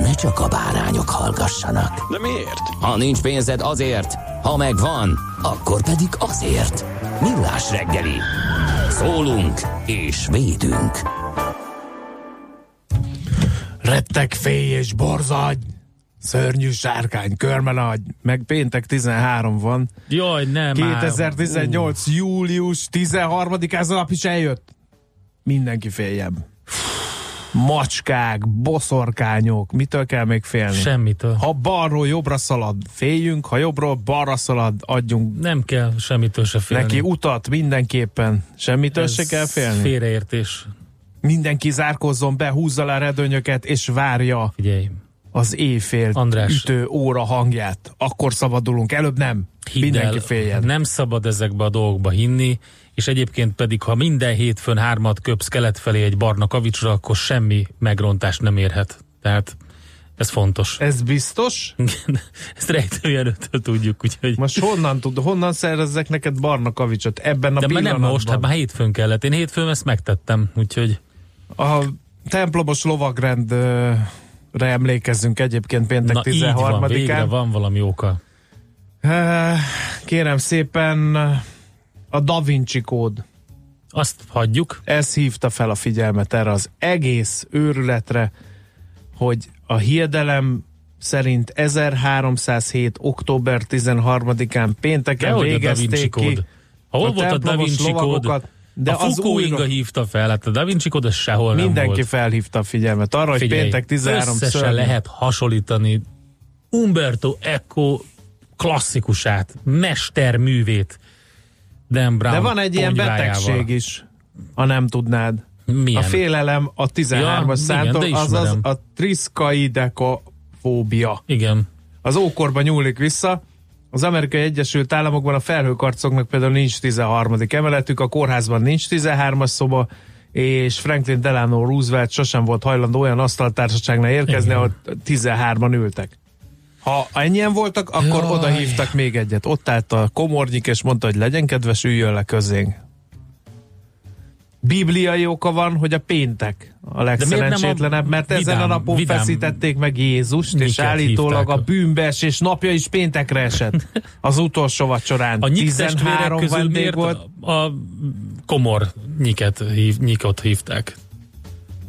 ne csak a bárányok hallgassanak. De miért? Ha nincs pénzed azért, ha megvan, akkor pedig azért. Millás reggeli. Szólunk és védünk. Rettek, félj és borzadj! Szörnyű sárkány, körmenagy, meg péntek 13 van. Jaj, nem 2018. Ú. július 13 ez a nap is eljött. Mindenki féljem. Macskák, boszorkányok, mitől kell még félni? Semmitől. Ha balról jobbra szalad, féljünk, ha jobbról balra szalad, adjunk Nem kell semmitől se félni. neki utat mindenképpen. Semmitől Ez se kell félni. Félreértés. Mindenki zárkozzon be, húzza le a redőnyöket, és várja Figyelj, az éjfél András. ütő óra hangját. Akkor szabadulunk, előbb nem. hidd Mindenki el, féljen. nem szabad ezekbe a dolgokba hinni, és egyébként pedig, ha minden hétfőn hármat köpsz kelet felé egy barna kavicsra, akkor semmi megrontást nem érhet. Tehát ez fontos. Ez biztos? Ezt rejtőjelöltől tudjuk, úgyhogy... Most honnan tud, honnan szerezzek neked barna kavicsot? Ebben a De már nem pillanatban. most, hát már hétfőn kellett. Én hétfőn ezt megtettem, úgyhogy A templomos lovagrendre emlékezzünk egyébként péntek na így van, végre 13-án. van valami oka. Kérem szépen, a Da Vinci kód. Azt hagyjuk, Ez hívta fel a figyelmet erre az egész őrületre, hogy a hiedelem szerint 1307. október 13-án pénteken Dehogy a végezték ki kód. Hol volt a Da Vinci kód? De a az Foucault újra, Inga hívta fel, hát a Da Vinci kód az sehol nem mindenki volt. felhívta a figyelmet arra, hogy Figyelj, péntek 13 összesen szörnyű. lehet hasonlítani Umberto Eco klasszikusát, mesterművét Dan Brown De van egy ilyen betegség is, ha nem tudnád. Milyen? A félelem a 13-as Ja, számtól, igen, azaz a triszkaidekofóbia. Igen. Az ókorba nyúlik vissza, az Amerikai Egyesült Államokban a felhőkarcoknak például nincs 13. emeletük, a kórházban nincs 13-as szoba, és Franklin Delano Roosevelt sosem volt hajlandó olyan asztaltársaságnál érkezni, Igen. ahol 13-an ültek. Ha ennyien voltak, akkor Jaj. oda hívtak még egyet. Ott állt a komornyik, és mondta, hogy legyen kedves, üljön le közénk. Bibliai oka van, hogy a péntek a legszerencsétlenebb, mert ezen a napon vidám feszítették meg Jézust, és állítólag a bűnbeesés napja is péntekre esett. Az utolsó vacsorán. A nyik testvérek 13 közül miért volt. a, a komor nyiket hív, nyikot hívták?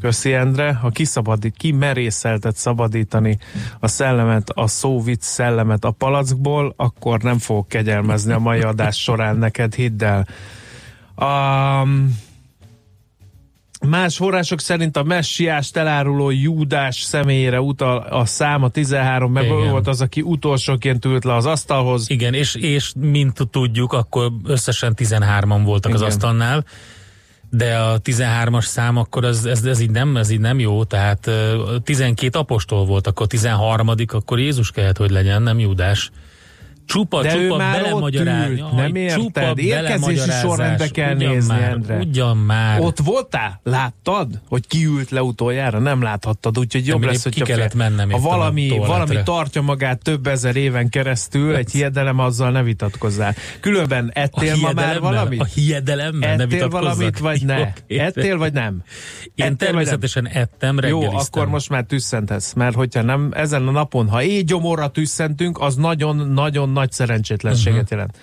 Köszi Endre, ha kiszabadít, ki merészeltet szabadítani a szellemet, a szóvic szellemet a palackból, akkor nem fogok kegyelmezni a mai adás során neked, hidd el. Um, Más források szerint a messiást eláruló Júdás személyére utal a száma 13, meg ő volt az, aki utolsóként ült le az asztalhoz. Igen, és, és mint tudjuk, akkor összesen 13-an voltak Igen. az asztalnál, de a 13-as szám akkor ez, ez, ez, így nem, ez így nem jó, tehát ö, 12 apostol volt, akkor 13 akkor Jézus kellett, hogy legyen, nem Júdás. Csupa, De csupa belemagyarázás. nem érted? Csupa Érkezési sorrendbe kell Ugyan nézni, már, Endre. Ugyan már. Ott voltál? Láttad, hogy ki ült le utoljára? Nem láthattad, úgyhogy jobb mindig lesz, ki hogyha kellett mennem ha valami, valami tartja magát több ezer éven keresztül, egy hiedelem, azzal ne vitatkozzál. Különben ettél ma már valamit? A hiedelemmel ne vitatkozzak. valamit, vagy ne? Jó, oké. Ettél, vagy nem? Én Ettél, vagy nem? természetesen ettem, Jó, reggeliztem. akkor most már tüsszentesz, mert hogyha nem ezen a napon, ha így gyomorra tüsszentünk, az nagyon-nagyon nagy szerencsétlenséget Mhm. jelent.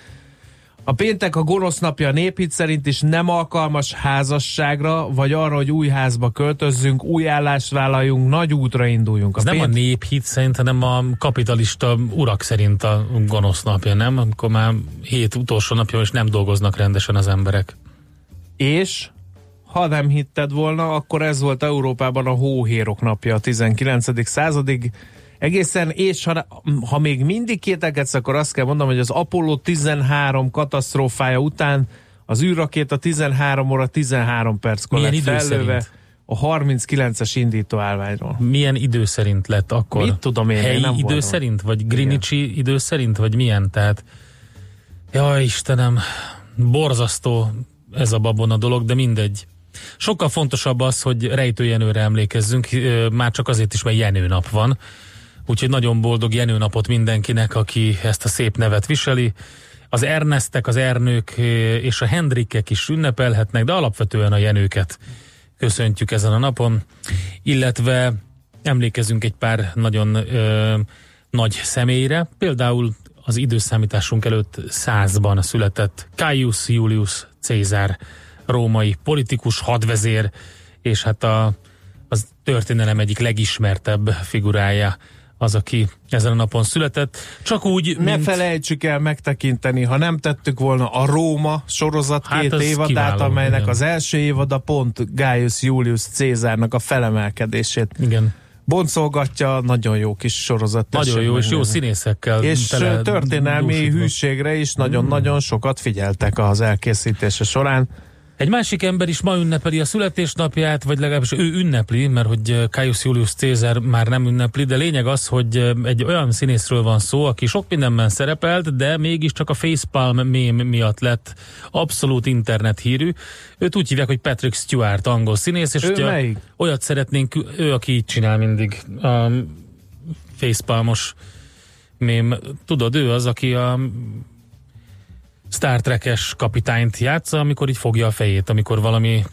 A péntek a gonosz napja a néphit szerint is nem alkalmas házasságra, vagy arra, hogy új házba költözzünk, új állást vállaljunk, nagy útra induljunk. Ez a nem a néphit szerint, hanem a kapitalista urak szerint a gonosz napja, nem? Amikor már hét utolsó napja, és nem dolgoznak rendesen az emberek. És ha nem hitted volna, akkor ez volt Európában a hóhérok napja a 19. századig. Egészen, és ha, ha még mindig kételkedsz, akkor azt kell mondanom, hogy az Apollo 13 katasztrófája után az űrrakéta 13 óra 13 perckor lett idő fellőve szerint? a 39-es indító állványról. Milyen idő szerint lett akkor? Mit tudom én, én Helyi nem idő voltam. szerint? Vagy Greenwichi idő szerint? Vagy milyen? Tehát, ja Istenem, borzasztó ez a babona dolog, de mindegy. Sokkal fontosabb az, hogy Rejtő Jenőre emlékezzünk, már csak azért is, mert Jenő nap van. Úgyhogy nagyon boldog Jenő napot mindenkinek, aki ezt a szép nevet viseli. Az Ernestek, az Ernők ö, és a Hendrikek is ünnepelhetnek, de alapvetően a Jenőket köszöntjük ezen a napon. Illetve emlékezünk egy pár nagyon ö, nagy személyre, például az időszámításunk előtt százban született Caius Julius Caesar, római politikus, hadvezér, és hát a, az történelem egyik legismertebb figurája az, aki ezen a napon született. Csak úgy, Ne mint... felejtsük el megtekinteni, ha nem tettük volna a Róma sorozat Hát két évadát, kiváló, amelynek igen. az első évada pont Gaius Julius Cézárnak a felemelkedését Igen, boncolgatja, nagyon jó kis sorozat. nagyon jó, és jó színészekkel És tele történelmi dúsítva. hűségre is nagyon-nagyon sokat figyeltek az elkészítése során. Egy másik ember is ma ünnepeli a születésnapját, vagy legalábbis ő ünnepli, mert hogy Caius Julius Caesar már nem ünnepli, de lényeg az, hogy egy olyan színészről van szó, aki sok mindenben szerepelt, de mégiscsak a Facepalm mém miatt lett abszolút internet hírű. Őt úgy hívják, hogy Patrick Stewart, angol színész, és Ő melyik? olyat szeretnénk, ő, aki így csinál mindig a Facepalmos mém. Tudod, ő az, aki a Star Trek-es kapitányt játsza, amikor így fogja a fejét, amikor valami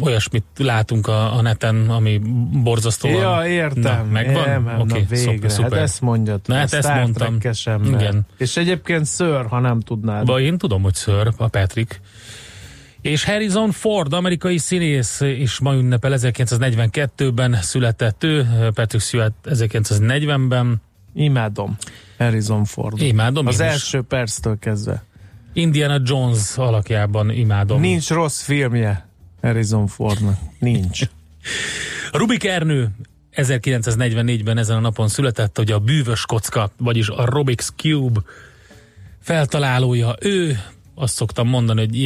olyasmit látunk a, a neten, ami borzasztóan... Ja, értem. Na, megvan? Nem, Oké, na végre. szuper. Hát ezt mondjad. Na, hát ezt mondtam. Igen. És egyébként ször, ha nem tudnád. Ba, én tudom, hogy Sir, a Patrick. És Harrison Ford, amerikai színész, is ma ünnepel 1942-ben született ő, Patrick Stewart 1940-ben. Imádom Harrison Ford. Imádom Az én is. első perctől kezdve. Indiana Jones alakjában imádom. Nincs rossz filmje Harrison Fordnak. Nincs. Rubik Ernő 1944-ben ezen a napon született, hogy a bűvös kocka, vagyis a Rubik's Cube feltalálója. Ő azt szoktam mondani, hogy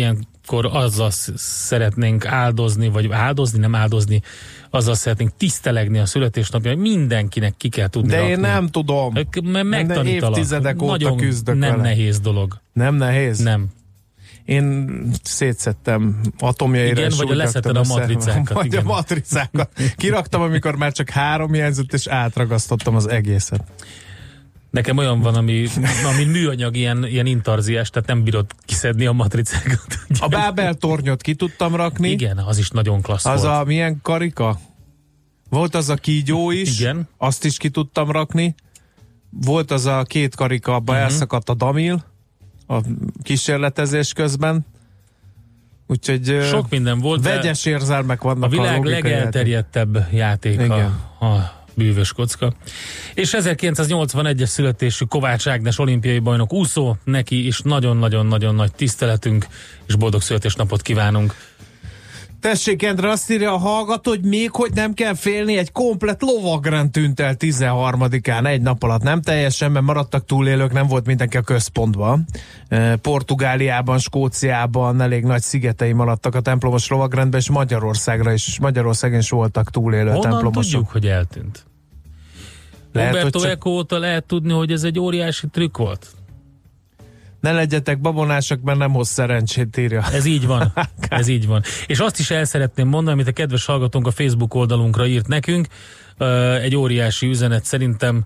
ilyenkor azzal sz- szeretnénk áldozni, vagy áldozni, nem áldozni, azzal szeretnénk tisztelegni a születésnapja, hogy mindenkinek ki kell tudni De rakni. én nem tudom. Megtanítalak. évtizedek óta Nagyon küzdök nem vele. nehéz dolog. Nem nehéz? Nem. Én szétszettem atomjaira. Igen, vagy raktam a matricákat, Vagy igen. a matricákat. Kiraktam, amikor már csak három hiányzott, és átragasztottam az egészet. Nekem olyan van, ami, ami műanyag, ilyen, ilyen intarziás, tehát nem bírod kiszedni a matricákat. A Bábel tornyot ki tudtam rakni. Igen, az is nagyon klassz Az volt. a milyen karika? Volt az a kígyó is. Igen. Azt is ki tudtam rakni. Volt az a két karika, abba uh-huh. elszakadt a damil a kísérletezés közben. Úgyhogy Sok minden volt, vegyes érzelmek vannak a világ játék- legelterjedtebb játéka Igen. a bűvös kocka. És 1981-es születésű Kovács Ágnes olimpiai bajnok úszó, neki is nagyon-nagyon-nagyon nagy tiszteletünk, és boldog születésnapot kívánunk. Tessék, Endre, azt írja a hallgató, hogy még hogy nem kell félni, egy komplet lovagrend tűnt el 13-án, egy nap alatt. Nem teljesen, mert maradtak túlélők, nem volt mindenki a központban. E, Portugáliában, Skóciában elég nagy szigetei maradtak a templomos lovagrendben, és Magyarországra is, Magyarországon is voltak túlélő Honnan templomosok. tudjuk, hogy eltűnt? Lehet, hogy csak- Eco óta lehet tudni, hogy ez egy óriási trükk volt. Ne legyetek babonások, mert nem hoz szerencsét írja. Ez így van. Ez így van. És azt is el szeretném mondani, amit a kedves hallgatónk a Facebook oldalunkra írt nekünk, egy óriási üzenet szerintem.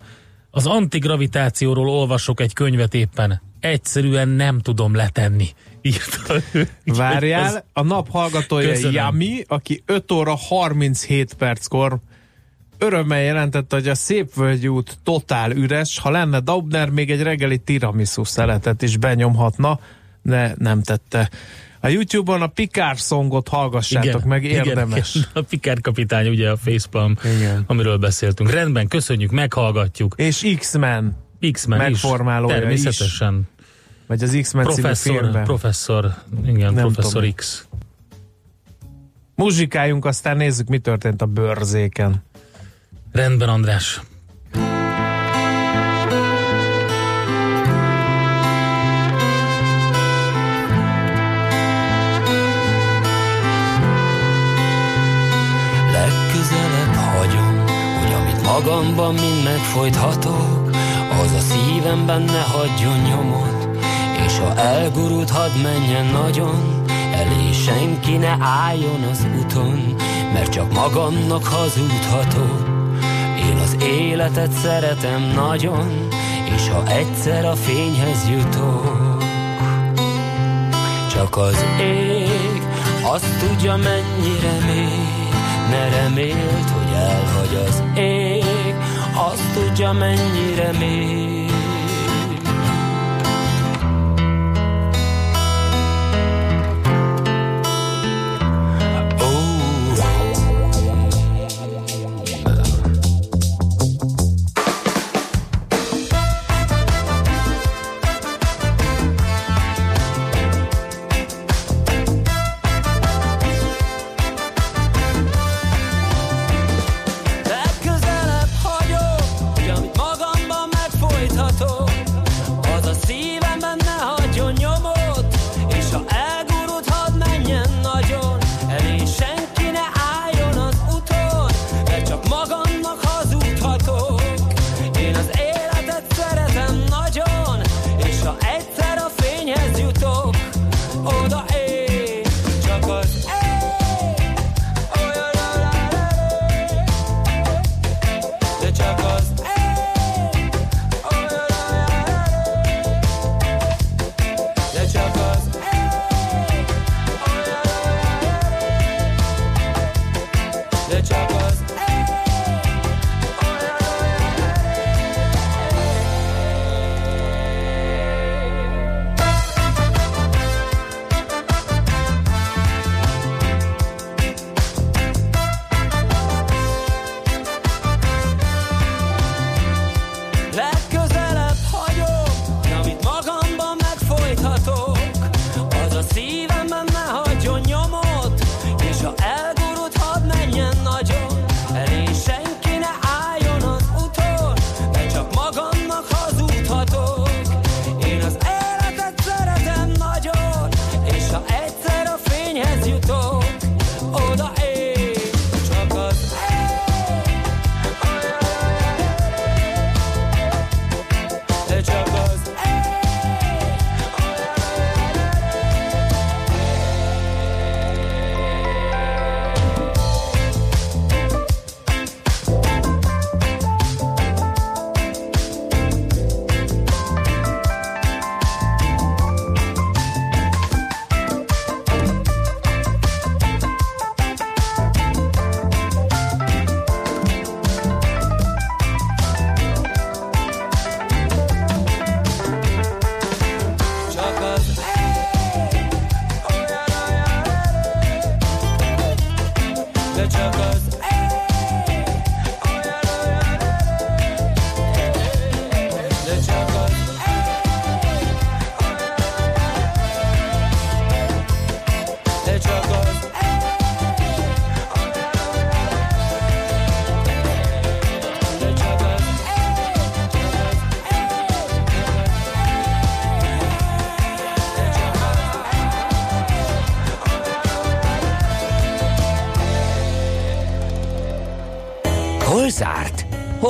Az antigravitációról olvasok egy könyvet éppen. Egyszerűen nem tudom letenni. Írta ő. Várjál, a nap hallgatója Köszönöm. Yami, aki 5 óra 37 perckor örömmel jelentette, hogy a Szépvölgyi út totál üres, ha lenne Daubner, még egy reggeli tiramisu szeletet is benyomhatna. de nem tette. A YouTube-on a Picard songot hallgassátok meg, érdemes. Igen, a Picard kapitány, ugye a Facepalm, Igen. amiről beszéltünk. Rendben, köszönjük, meghallgatjuk. És X-Men, X-Men Megformálója is. Természetesen. vagy az X-Men Professzor, filmben. professzor, igen, Nem professzor tudom. X. Muzsikáljunk, aztán nézzük, mi történt a bőrzéken. Rendben, András. Legközelebb hagyom, hogy amit magamban mind megfojthatok, az a szívemben ne hagyjon nyomot, és ha elgurult, hadd menjen nagyon, elé senki ne álljon az úton, mert csak magamnak hazudhatok. Én az életet szeretem nagyon, és ha egyszer a fényhez jutok, csak az ég azt tudja mennyire még Ne remélt, hogy elhagy az ég. Azt tudja mennyire még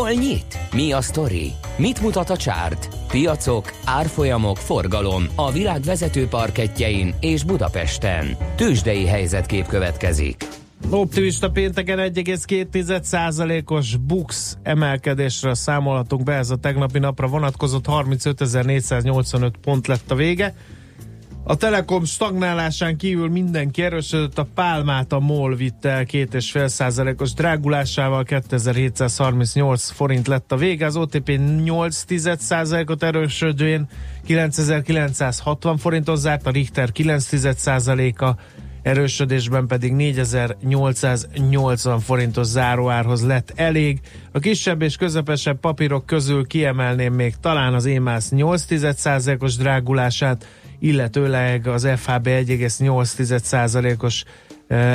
Hol nyit? Mi a sztori? Mit mutat a csárt? Piacok, árfolyamok, forgalom a világ vezető parketjein és Budapesten. Tősdei helyzetkép következik. Optimista pénteken 1,2%-os BUX emelkedésről számolhatunk be, ez a tegnapi napra vonatkozott 35.485 pont lett a vége. A Telekom stagnálásán kívül mindenki erősödött, a Pálmát a MOL vitte el 2,5 százalékos drágulásával, 2738 forint lett a vége, az OTP 8 százalékot erősödően 9960 forintos zárt, a Richter 9 százaléka erősödésben pedig 4880 forintos záróárhoz lett elég. A kisebb és közepesebb papírok közül kiemelném még talán az EMAS 8% os drágulását, illetőleg az FHB 1,8%-os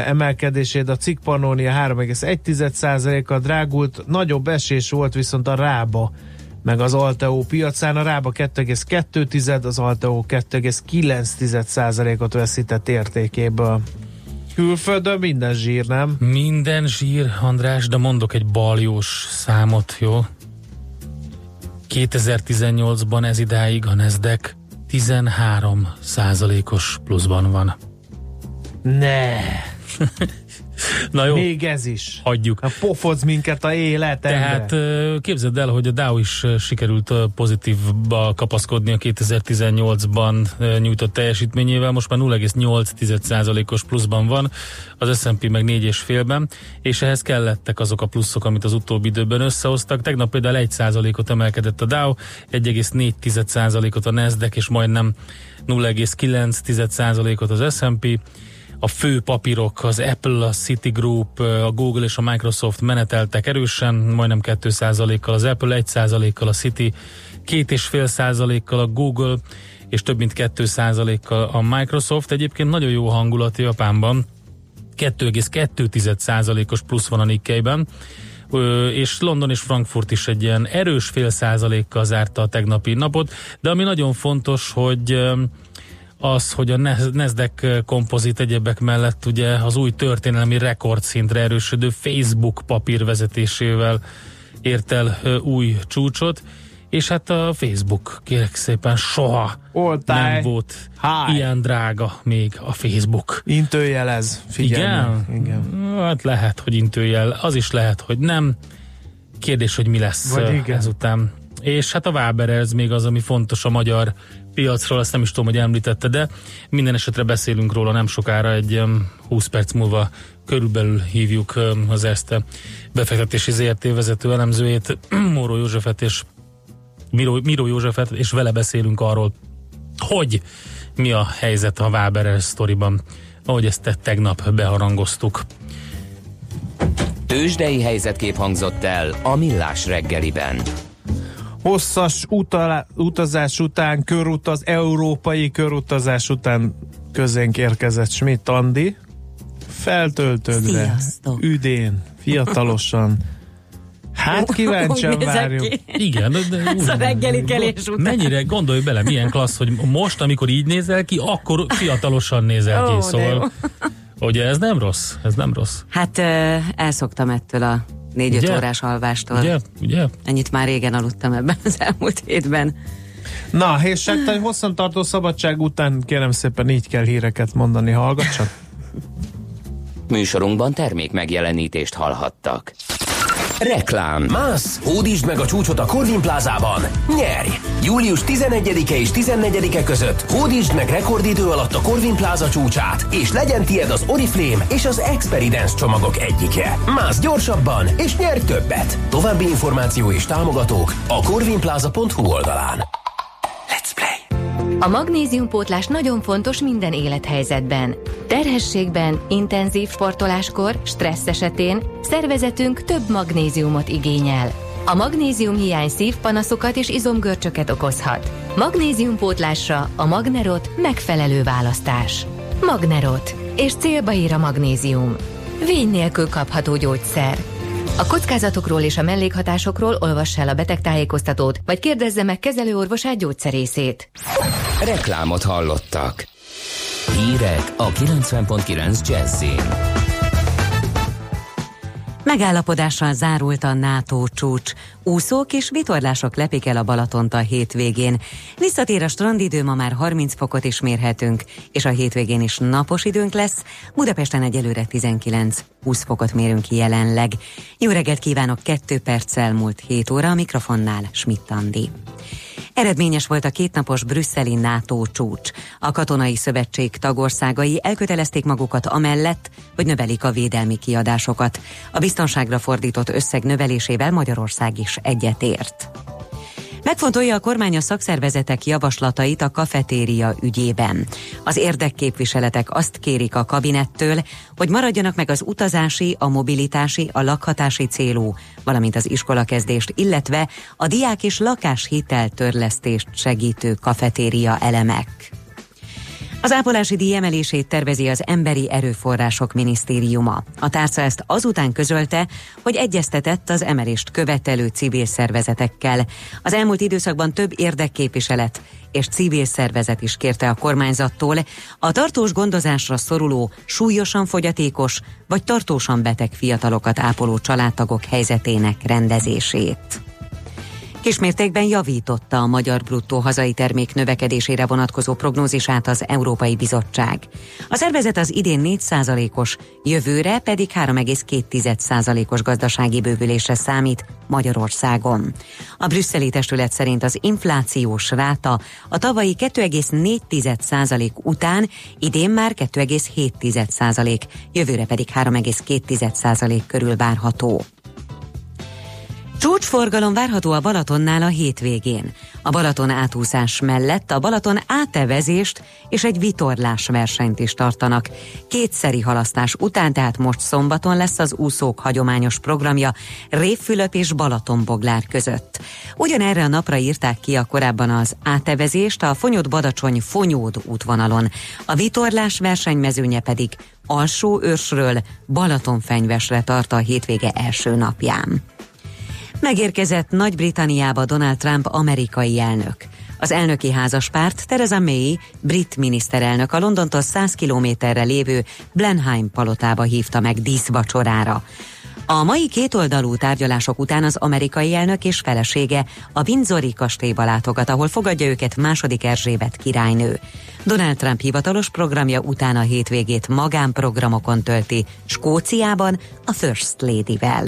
emelkedését, a cikk Pannonia 3,1%-kal drágult, nagyobb esés volt viszont a Rába meg az Alteo piacán. A Rába 2,2, az Alteo 2,9%-ot veszített értékéből. Külföldön minden zsír, nem? Minden zsír, András, de mondok egy baljós számot, jó? 2018-ban ez idáig a Nasdaq 13 százalékos pluszban van. Ne! Na jó. Még ez is. Hagyjuk. A pofodz minket a élet. Tehát képzeld el, hogy a Dow is sikerült pozitívba kapaszkodni a 2018-ban nyújtott teljesítményével, most már 0,8%-os pluszban van, az S&P meg 4,5-ben, és ehhez kellettek azok a pluszok, amit az utóbbi időben összehoztak. Tegnap például 1%-ot emelkedett a Dow, 1,4%-ot a Nasdaq, és majdnem 0,9%-ot az S&P a fő papírok, az Apple, a Citigroup, a Google és a Microsoft meneteltek erősen, majdnem 2%-kal az Apple, 1%-kal a Citi, 2,5%-kal a Google, és több mint 2%-kal a Microsoft. Egyébként nagyon jó hangulat Japánban, 2,2%-os plusz van a Nikkeiben, és London és Frankfurt is egy ilyen erős fél százalékkal zárta a tegnapi napot, de ami nagyon fontos, hogy az, hogy a Nasdaq kompozit egyebek mellett ugye az új történelmi rekordszintre erősödő Facebook papír vezetésével ért el új csúcsot, és hát a Facebook, kérek szépen, soha Oltály. nem volt Hi. ilyen drága még a Facebook. Intőjelez, figyelj. Igen? Igen. Hát lehet, hogy intőjel, az is lehet, hogy nem. Kérdés, hogy mi lesz Vagy igen. ezután. És hát a Waber ez még az, ami fontos a magyar piacról, azt nem is tudom, hogy említette, de minden esetre beszélünk róla nem sokára, egy 20 perc múlva körülbelül hívjuk az ESZTE befektetési ZRT vezető elemzőjét, Móró Józsefet és Miró, Miró Józsefet, és vele beszélünk arról, hogy mi a helyzet a Waberer sztoriban, ahogy ezt tegnap beharangoztuk. Tőzsdei helyzetkép hangzott el a Millás reggeliben. Hosszas utal, utazás után, körutaz, európai körutazás után közénk érkezett Schmidt Andi. Feltöltödve, Sziasztok. üdén, fiatalosan. Hát kíváncsian várjuk. Igen, de, de Ez a reggeli kelés után. Mennyire gondolj bele, milyen klassz, hogy most, amikor így nézel ki, akkor fiatalosan nézel ki. Szóval, ugye ez nem rossz, ez nem rossz. Hát elszoktam ettől a négy-öt órás alvástól. Ugye? Ugye? Ennyit már régen aludtam ebben az elmúlt hétben. Na, és egy hosszantartó szabadság után kérem szépen így kell híreket mondani, hallgatsak. Műsorunkban termék megjelenítést hallhattak. Reklám. Mász, hódítsd meg a csúcsot a Corvin plázában. Nyerj! Július 11-e és 14-e között hódítsd meg rekordidő alatt a Corvin pláza csúcsát, és legyen tied az Oriflame és az Experience csomagok egyike. Mász gyorsabban, és nyerj többet! További információ és támogatók a corvinplaza.hu oldalán. Let's play! A magnéziumpótlás nagyon fontos minden élethelyzetben. Terhességben, intenzív sportoláskor, stressz esetén szervezetünk több magnéziumot igényel. A magnézium hiány szívpanaszokat és izomgörcsöket okozhat. Magnéziumpótlásra a Magnerot megfelelő választás. Magnerot. És célba ír a magnézium. Vény nélkül kapható gyógyszer. A kockázatokról és a mellékhatásokról olvassa el a betegtájékoztatót, vagy kérdezze meg kezelőorvosát gyógyszerészét. Reklámot hallottak. Hírek a 90.9 Jazzin. Megállapodással zárult a NATO csúcs. Úszók és vitorlások lepik el a Balatont a hétvégén. Visszatér a strandidő, ma már 30 fokot is mérhetünk, és a hétvégén is napos időnk lesz. Budapesten egyelőre 19-20 fokot mérünk jelenleg. Jó reggelt kívánok, 2 perccel múlt 7 óra a mikrofonnál Schmidt Andi. Eredményes volt a kétnapos brüsszeli NATO csúcs. A katonai szövetség tagországai elkötelezték magukat amellett, hogy növelik a védelmi kiadásokat. A biztonságra fordított összeg növelésével Magyarország is egyetért. Megfontolja a kormány a szakszervezetek javaslatait a kafetéria ügyében. Az érdekképviseletek azt kérik a kabinettől, hogy maradjanak meg az utazási, a mobilitási, a lakhatási célú, valamint az iskolakezdést, illetve a diák és lakáshitel törlesztést segítő kafetéria elemek. Az ápolási díj emelését tervezi az Emberi Erőforrások Minisztériuma. A tárca ezt azután közölte, hogy egyeztetett az emelést követelő civil szervezetekkel. Az elmúlt időszakban több érdekképviselet és civil szervezet is kérte a kormányzattól a tartós gondozásra szoruló, súlyosan fogyatékos vagy tartósan beteg fiatalokat ápoló családtagok helyzetének rendezését kismértékben javította a magyar bruttó hazai termék növekedésére vonatkozó prognózisát az Európai Bizottság. A szervezet az idén 4%-os, jövőre pedig 3,2%-os gazdasági bővülésre számít Magyarországon. A brüsszeli testület szerint az inflációs ráta a tavalyi 2,4% után idén már 2,7%, jövőre pedig 3,2% körül várható. Csúcsforgalom várható a Balatonnál a hétvégén. A Balaton átúszás mellett a Balaton átevezést és egy vitorlás versenyt is tartanak. Kétszeri halasztás után, tehát most szombaton lesz az úszók hagyományos programja Révfülöp és Balatonboglár között. Ugyanerre a napra írták ki a korábban az átevezést a Fonyod-Badacsony Fonyód útvonalon. A vitorlás versenymezőnye pedig alsó őrsről Balatonfenyvesre tart a hétvége első napján. Megérkezett Nagy-Britanniába Donald Trump amerikai elnök. Az elnöki házaspárt Theresa May, brit miniszterelnök a Londontól 100 kilométerre lévő Blenheim palotába hívta meg díszvacsorára. A mai kétoldalú tárgyalások után az amerikai elnök és felesége a Windsori kastélyba látogat, ahol fogadja őket második Erzsébet királynő. Donald Trump hivatalos programja után a hétvégét magánprogramokon tölti Skóciában a First Lady-vel.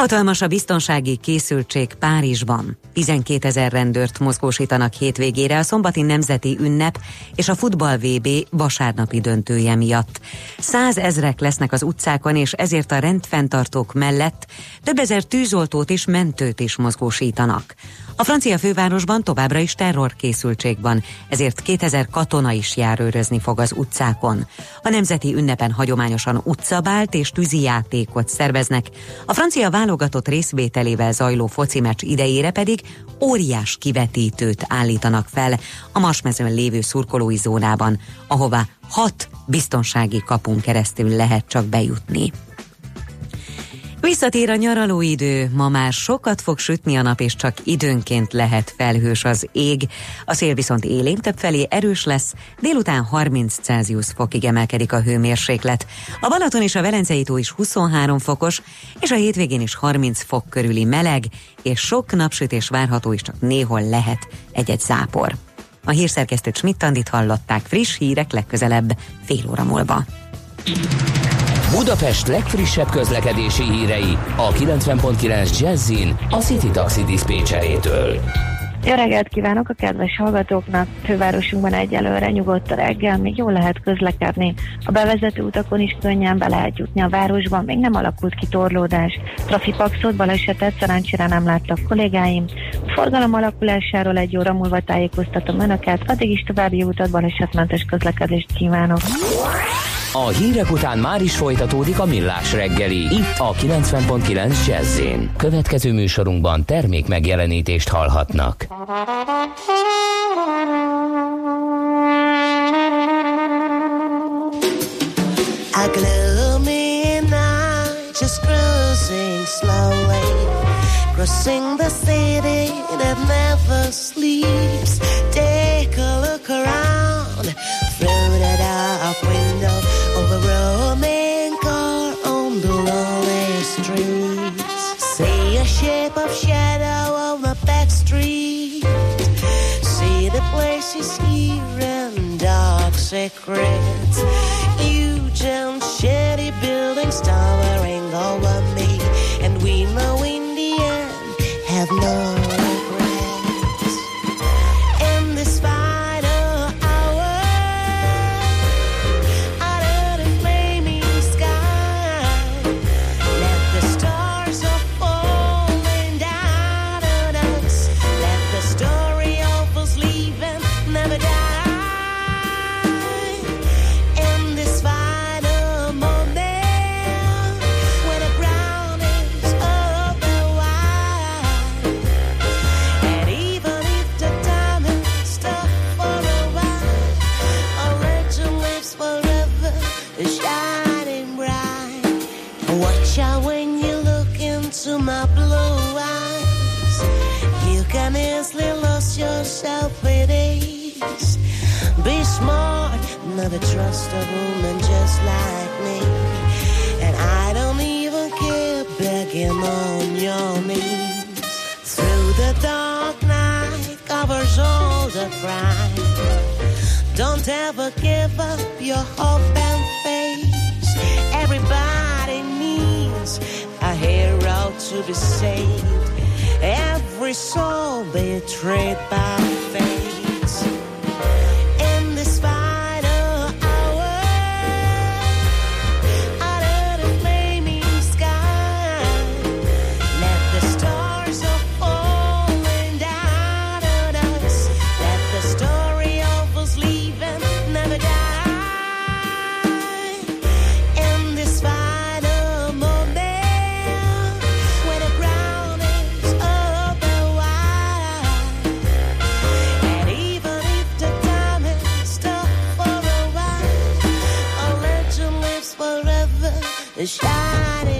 Hatalmas a biztonsági készültség Párizsban. 12 ezer rendőrt mozgósítanak hétvégére a szombati nemzeti ünnep és a futball VB vasárnapi döntője miatt. Százezrek lesznek az utcákon, és ezért a rendfenntartók mellett több ezer tűzoltót és mentőt is mozgósítanak. A francia fővárosban továbbra is terrorkészültség van, ezért 2000 katona is járőrözni fog az utcákon. A nemzeti ünnepen hagyományosan utcabált és tűzijátékot szerveznek, a francia válogatott részvételével zajló foci meccs idejére pedig óriás kivetítőt állítanak fel a Marsmezőn lévő szurkolói zónában, ahová hat biztonsági kapun keresztül lehet csak bejutni. Visszatér a nyaralóidő, ma már sokat fog sütni a nap, és csak időnként lehet felhős az ég. A szél viszont élén felé erős lesz, délután 30 Celsius fokig emelkedik a hőmérséklet. A Balaton és a Velencei tó is 23 fokos, és a hétvégén is 30 fok körüli meleg, és sok napsütés várható, és csak néhol lehet egy-egy zápor. A hírszerkesztőt Schmidt-Tandit hallották friss hírek legközelebb fél óra múlva. Budapest legfrissebb közlekedési hírei a 90.9 Jazzin a City Taxi Dispécsejétől. Jó reggelt kívánok a kedves hallgatóknak! Fővárosunkban egyelőre nyugodt a reggel, még jól lehet közlekedni. A bevezető utakon is könnyen be lehet jutni a városban, még nem alakult ki torlódás. Trafipaxot, balesetet szerencsére nem láttak kollégáim. A forgalom alakulásáról egy óra múlva tájékoztatom Önöket, addig is további utat, balesetmentes közlekedést kívánok! A hírek után már is folytatódik a millás reggeli. Itt a 90.9 jazz Következő műsorunkban termék megjelenítést hallhatnak. A gloomy night just cruising slowly Crossing the city that never sleeps secrets. Huge and shady buildings towering over me. And we know in the end have no smart, never trust a woman just like me. And I don't even care begging on your knees. Through the dark night covers all the crime. Don't ever give up your hope and faith. Everybody needs a hero to be saved. Every soul betrayed by fate. Shining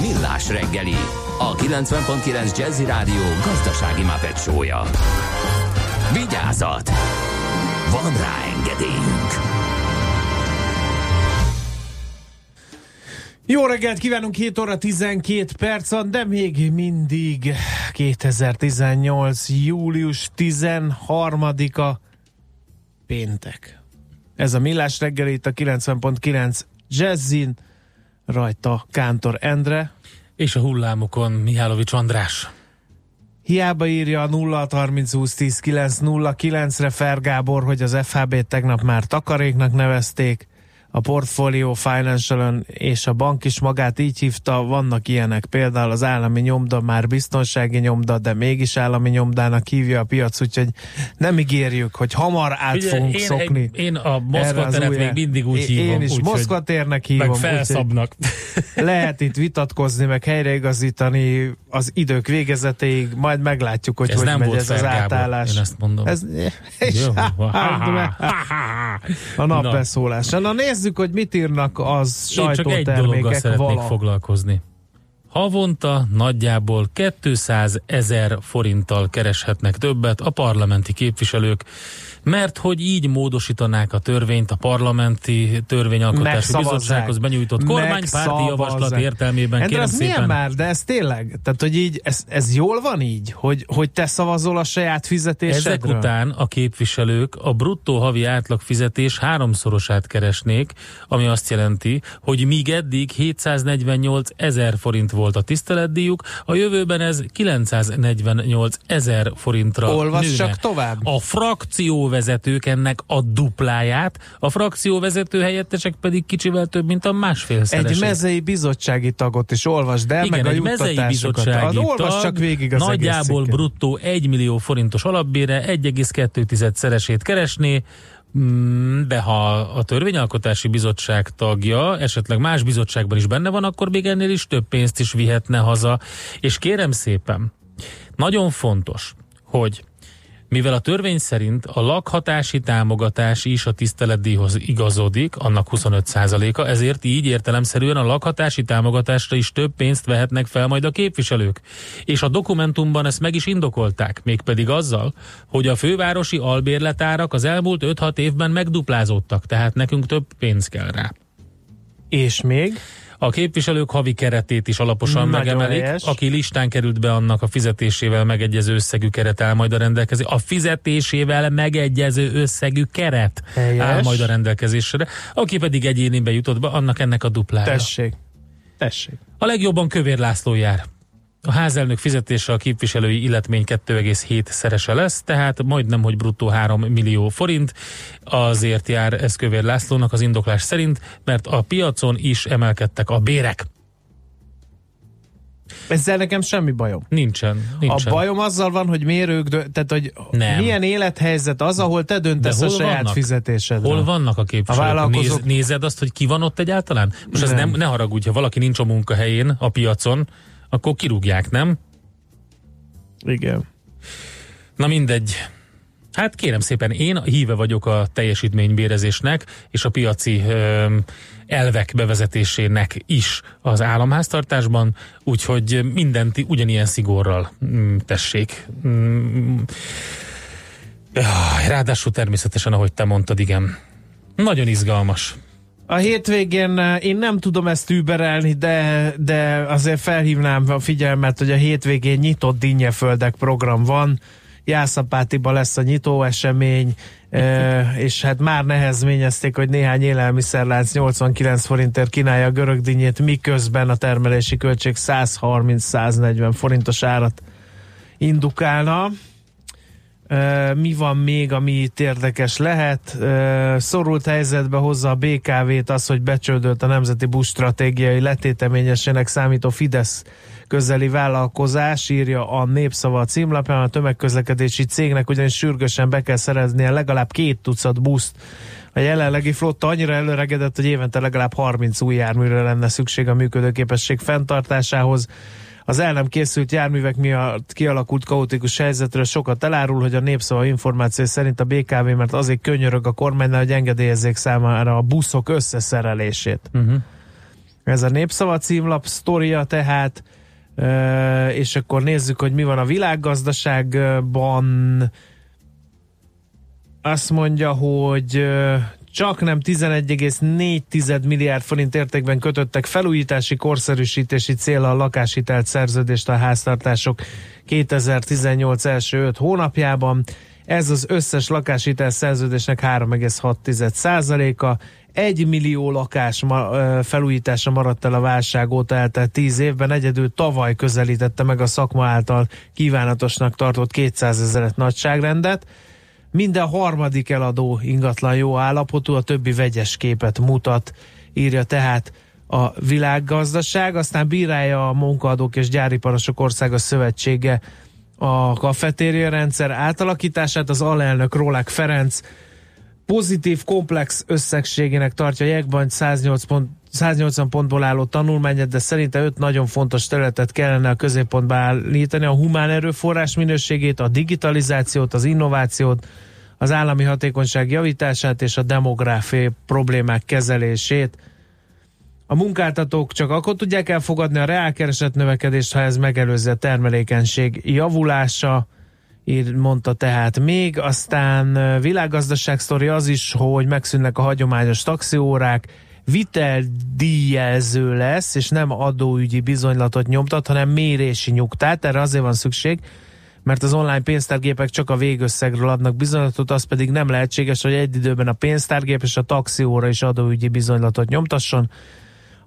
Millás reggeli, a 90.9 Jazzy Rádió gazdasági mapetsója. Vigyázat! Van rá engedélyünk! Jó reggelt kívánunk, 7 óra 12 perc de még mindig 2018. július 13-a péntek. Ez a Millás reggel itt a 90.9 Jazzin, rajta Kántor Endre. És a hullámokon Mihálovics András. Hiába írja a 0 30 20 10 9 0 9-re Fergábor, hogy az FHB-t tegnap már takaréknak nevezték, a Portfolio financial és a bank is magát így hívta, vannak ilyenek, például az állami nyomda már biztonsági nyomda, de mégis állami nyomdának hívja a piac, úgyhogy nem ígérjük, hogy hamar át Ugye, fogunk én, szokni. Én, én a Moszkva teret új- még mindig úgy Én- hívom. Én is úgy, Moszkva térnek hívom. Meg felszabnak. lehet itt vitatkozni, meg helyreigazítani az idők végezetéig, majd meglátjuk, hogy Ez hogy nem megy ez az Gábor, átállás. én ezt mondom. Ez, és, Jó, a napbeszólás. Na nézzük, hogy mit írnak az Én csak egy dologgal sajtótermékek szeretnék vala. foglalkozni. havonta nagyjából 200 ezer forinttal kereshetnek többet a parlamenti képviselők, mert hogy így módosítanák a törvényt a parlamenti törvényalkotási bizottsághoz benyújtott kormánypárti javaslat értelmében. Endre, Kérem ez milyen szépen. már, de ez tényleg, tehát hogy így, ez, ez jól van így, hogy, hogy te szavazol a saját fizetésedről? Ezek után a képviselők a bruttó havi átlag fizetés háromszorosát keresnék, ami azt jelenti, hogy míg eddig 748 ezer forint volt a tiszteletdíjuk, a jövőben ez 948 ezer forintra Olvas nőne. tovább. A frakcióvezetők ennek a dupláját, a frakcióvezető helyettesek pedig kicsivel több, mint a másfél Egy mezei bizottsági tagot is olvasd el, igen, meg a egy mezei juttatásokat. bizottsági Az olvasd tag csak végig az nagyjából bruttó 1 millió forintos alapbére 1,2 szeresét keresné, Mm, de ha a törvényalkotási bizottság tagja, esetleg más bizottságban is benne van, akkor még ennél is több pénzt is vihetne haza. És kérem szépen, nagyon fontos, hogy mivel a törvény szerint a lakhatási támogatás is a tiszteletdíjhoz igazodik, annak 25%-a, ezért így értelemszerűen a lakhatási támogatásra is több pénzt vehetnek fel majd a képviselők. És a dokumentumban ezt meg is indokolták, mégpedig azzal, hogy a fővárosi albérletárak az elmúlt 5-6 évben megduplázódtak, tehát nekünk több pénz kell rá. És még? A képviselők havi keretét is alaposan Nagyon megemelik. helyes. Aki listán került be, annak a fizetésével megegyező összegű keret áll majd a rendelkezésre. A fizetésével megegyező összegű keret Helyes. áll majd a rendelkezésre. Aki pedig egyénibe jutott be, annak ennek a duplája. Tessék. Tessék. A legjobban Kövér László jár. A házelnök fizetése a képviselői illetmény 2,7 szerese lesz, tehát majdnem, hogy bruttó 3 millió forint. Azért jár ez Kövér Lászlónak az indoklás szerint, mert a piacon is emelkedtek a bérek. Ezzel nekem semmi bajom. Nincsen, nincsen. A bajom azzal van, hogy miért ők, dö- tehát hogy Nem. milyen élethelyzet az, ahol te döntesz a saját vannak? fizetésedről. Hol vannak a A képviselők? vállalkozók- Néz, nézed azt, hogy ki van ott egyáltalán? Most ez Nem. nem, ne haragudj, ha valaki nincs a munkahelyén, a piacon, akkor kirúgják, nem? Igen. Na mindegy. Hát kérem szépen, én híve vagyok a teljesítménybérezésnek és a piaci ö, elvek bevezetésének is az államháztartásban, úgyhogy mindent ugyanilyen szigorral mm, tessék. Mm, ráadásul természetesen, ahogy te mondtad, igen. Nagyon izgalmas. A hétvégén eh, én nem tudom ezt überelni, de, de azért felhívnám a figyelmet, hogy a hétvégén nyitott dinnyeföldek program van. Jászapátiba lesz a nyitó esemény, eh, és hát már nehezményezték, hogy néhány élelmiszerlánc 89 forintért kínálja a görög dinnyét, miközben a termelési költség 130-140 forintos árat indukálna. Mi van még, ami itt érdekes lehet? Szorult helyzetbe hozza a BKV-t az, hogy becsődölt a Nemzeti Busz stratégiai letéteményesének számító Fidesz közeli vállalkozás, írja a Népszava a címlapján, a tömegközlekedési cégnek ugyanis sürgősen be kell szereznie legalább két tucat buszt. A jelenlegi flotta annyira előregedett, hogy évente legalább 30 új járműre lenne szükség a működőképesség fenntartásához. Az el nem készült járművek miatt kialakult kaotikus helyzetről sokat elárul, hogy a népszava információ szerint a BKV, mert azért könyörög a kormánynál, hogy engedélyezzék számára a buszok összeszerelését. Uh-huh. Ez a népszava címlap sztoria tehát, és akkor nézzük, hogy mi van a világgazdaságban. Azt mondja, hogy csak nem 11,4 milliárd forint értékben kötöttek felújítási, korszerűsítési célra a lakáshitelt szerződést a háztartások 2018 első 5 hónapjában. Ez az összes lakáshitel szerződésnek 3,6 százaléka. Egy millió lakás felújítása maradt el a válság óta eltelt 10 évben, egyedül tavaly közelítette meg a szakma által kívánatosnak tartott 200 ezeret nagyságrendet. Minden harmadik eladó ingatlan jó állapotú, a többi vegyes képet mutat, írja tehát a világgazdaság. Aztán bírálja a munkaadók és gyáriparosok országa szövetsége a kafetéria rendszer átalakítását. Az alelnök Rólák Ferenc pozitív komplex összegségének tartja Jegbank 108 pont 180 pontból álló tanulmányát, de szerinte öt nagyon fontos területet kellene a középpontba állítani, a humán erőforrás minőségét, a digitalizációt, az innovációt, az állami hatékonyság javítását és a demográfiai problémák kezelését. A munkáltatók csak akkor tudják elfogadni a reálkereset növekedést, ha ez megelőzi a termelékenység javulása, ír, mondta tehát még. Aztán világgazdaság sztori az is, hogy megszűnnek a hagyományos taxiórák, viteldíjelző lesz, és nem adóügyi bizonylatot nyomtat, hanem mérési nyugtát. Erre azért van szükség, mert az online pénztárgépek csak a végösszegről adnak bizonylatot, az pedig nem lehetséges, hogy egy időben a pénztárgép és a taxióra is adóügyi bizonylatot nyomtasson.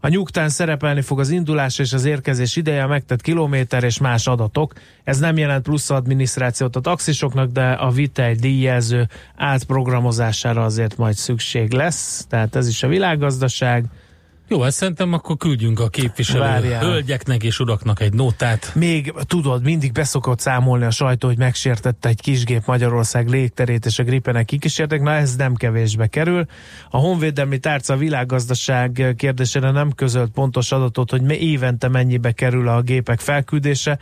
A nyugtán szerepelni fog az indulás és az érkezés ideje, a megtett kilométer és más adatok. Ez nem jelent plusz adminisztrációt a taxisoknak, de a vitel díjelző átprogramozására azért majd szükség lesz. Tehát ez is a világgazdaság. Jó, hát szerintem akkor küldjünk a képviselő Várjál. hölgyeknek és uraknak egy nótát. Még tudod, mindig beszokott számolni a sajtó, hogy megsértette egy kisgép Magyarország légterét, és a gripenek kikísértek, na ez nem kevésbe kerül. A Honvédelmi Tárca a világgazdaság kérdésére nem közölt pontos adatot, hogy évente mennyibe kerül a gépek felküldése,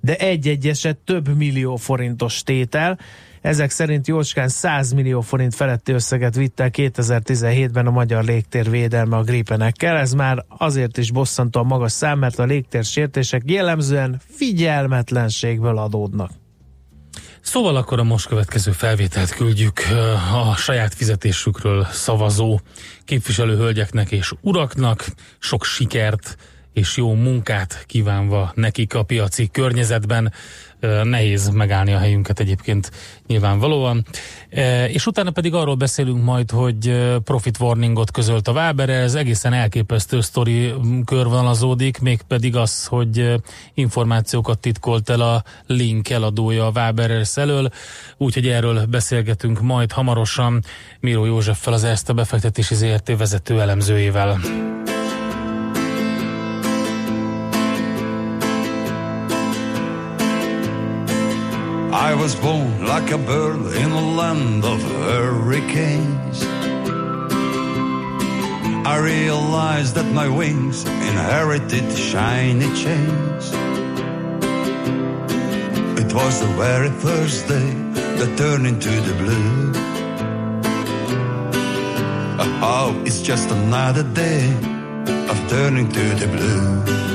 de egy-egy eset több millió forintos tétel. Ezek szerint Jócskán 100 millió forint feletti összeget vitt el 2017-ben a magyar légtér védelme a gripenekkel. Ez már azért is bosszantóan magas szám, mert a légtér sértések jellemzően figyelmetlenségből adódnak. Szóval akkor a most következő felvételt küldjük a saját fizetésükről szavazó képviselő hölgyeknek és uraknak. Sok sikert és jó munkát kívánva nekik a piaci környezetben. Nehéz megállni a helyünket egyébként nyilvánvalóan. És utána pedig arról beszélünk majd, hogy profit warningot közölt a Váber, ez egészen elképesztő sztori körvonalazódik, mégpedig az, hogy információkat titkolt el a link eladója a Waberers elől, úgyhogy erről beszélgetünk majd hamarosan Miró Józseffel, az Erste befektetési ZRT vezető elemzőjével. I was born like a bird in a land of hurricanes. I realized that my wings inherited shiny chains. It was the very first day that turned into the blue. Oh, it's just another day of turning to the blue.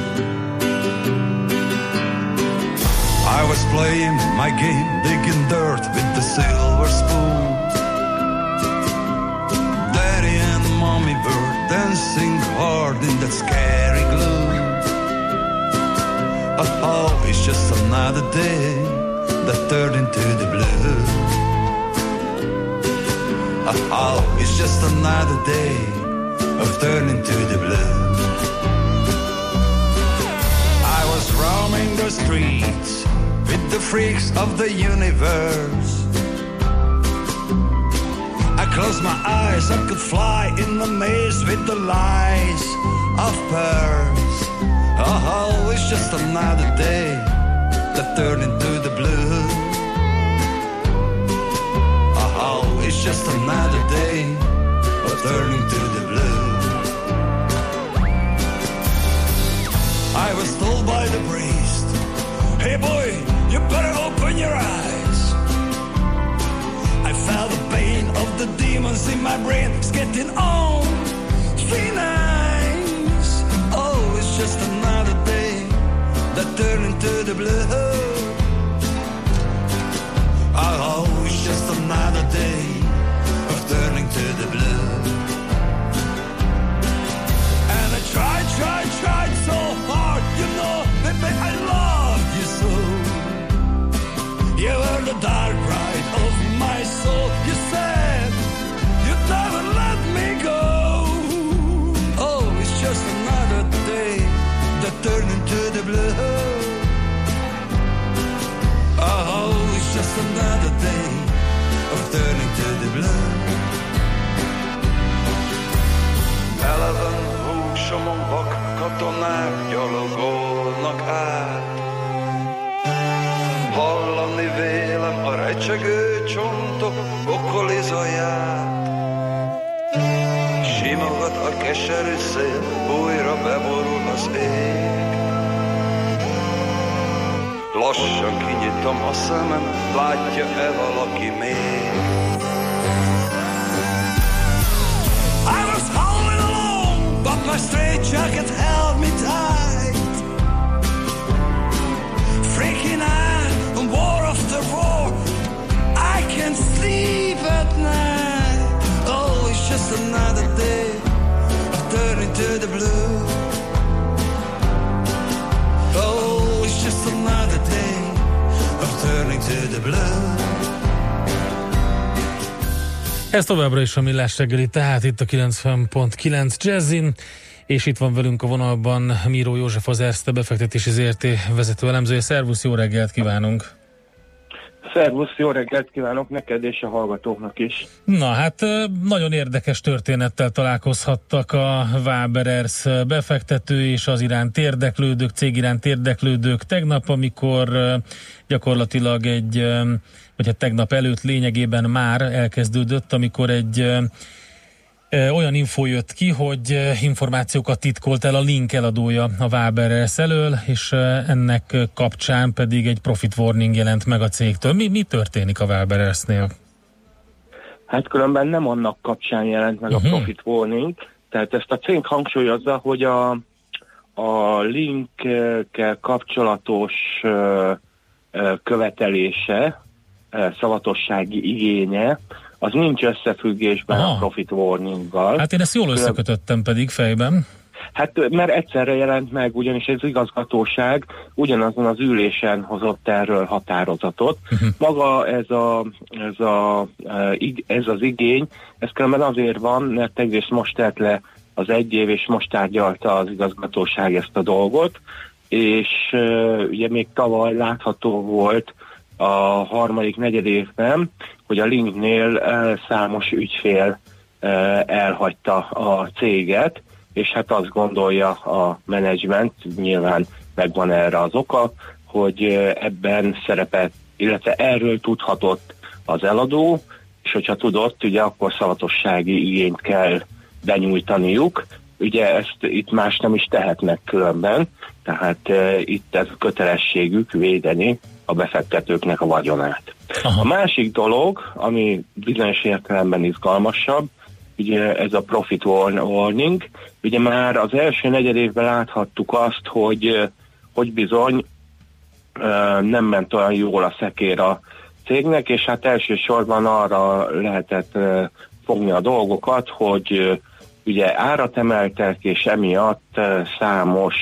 I was playing my game, digging dirt with the silver spoon. Daddy and mommy were dancing hard in that scary gloom. Oh, it's just another day that turned into the blue. Oh, it's just another day of turning to the blue. I was roaming the streets with the freaks of the universe. I closed my eyes, I could fly in the maze with the lies of pearls. Oh, oh, it's just another day that turned into the blue. Oh, oh it's just another day of turning to the blue. I was told by the priest, hey boy, you better open your eyes. I felt the pain of the demons in my brain. It's getting on. Three nights. Oh, it's just another day that turned into the blue. Oh, it's just another day of turning to the blue. And I tried, tried, tried so hard, you know, baby, I loved you so. You were the dark ride of my soul. You said you'd never let me go. Oh, it's just another day that turned into the blue. Oh, it's just another day of turning to the blue. Eleven húsomon vak katonák gyalogolnak át. Ah. Vélem a recsegő csontok okolizaját. Simogat a keserű szél, újra beborul az ég. Lassan kinyitom a szemem, látja-e valaki még? I was howling alone, but my straight jacket held blue. Oh, it's just another day of turning to the blue. Ez továbbra is a Millás reggeli, tehát itt a 90.9 Jazzin, és itt van velünk a vonalban Míró József az Erste befektetési ZRT vezető elemzője. Szervusz, jó reggelt kívánunk! Szervusz, jó reggelt kívánok neked és a hallgatóknak is. Na hát nagyon érdekes történettel találkozhattak a Waberers befektető és az iránt érdeklődők, cég iránt érdeklődők tegnap, amikor gyakorlatilag egy, vagy hát tegnap előtt lényegében már elkezdődött, amikor egy olyan info jött ki, hogy információkat titkolt el a link eladója a Waberers elől, és ennek kapcsán pedig egy profit warning jelent meg a cégtől. Mi, mi történik a Waberersnél? Hát különben nem annak kapcsán jelent meg uh-huh. a profit warning, tehát ezt a cég hangsúlyozza, hogy a, a linkkel kapcsolatos követelése, szavatossági igénye, az nincs összefüggésben Aha. a profit warninggal. Hát én ezt jól összekötöttem pedig fejben. Hát mert egyszerre jelent meg, ugyanis az igazgatóság ugyanazon az ülésen hozott erről határozatot. Uh-huh. Maga ez, a, ez, a, ez az igény, ez különben azért van, mert egyrészt most tett le az egy év, és most tárgyalta az igazgatóság ezt a dolgot, és ugye még tavaly látható volt a harmadik negyed évben, hogy a Linknél számos ügyfél elhagyta a céget, és hát azt gondolja a menedzsment, nyilván megvan erre az oka, hogy ebben szerepet, illetve erről tudhatott az eladó, és hogyha tudott, ugye akkor szavatossági igényt kell benyújtaniuk, ugye ezt itt más nem is tehetnek különben, tehát uh, itt ez kötelességük védeni a befektetőknek a vagyonát. Aha. A másik dolog, ami bizonyos értelemben izgalmasabb, ugye ez a profit warning, ugye már az első negyed évben láthattuk azt, hogy, hogy bizony nem ment olyan jól a szekér a cégnek, és hát elsősorban arra lehetett fogni a dolgokat, hogy ugye árat emeltek, és emiatt számos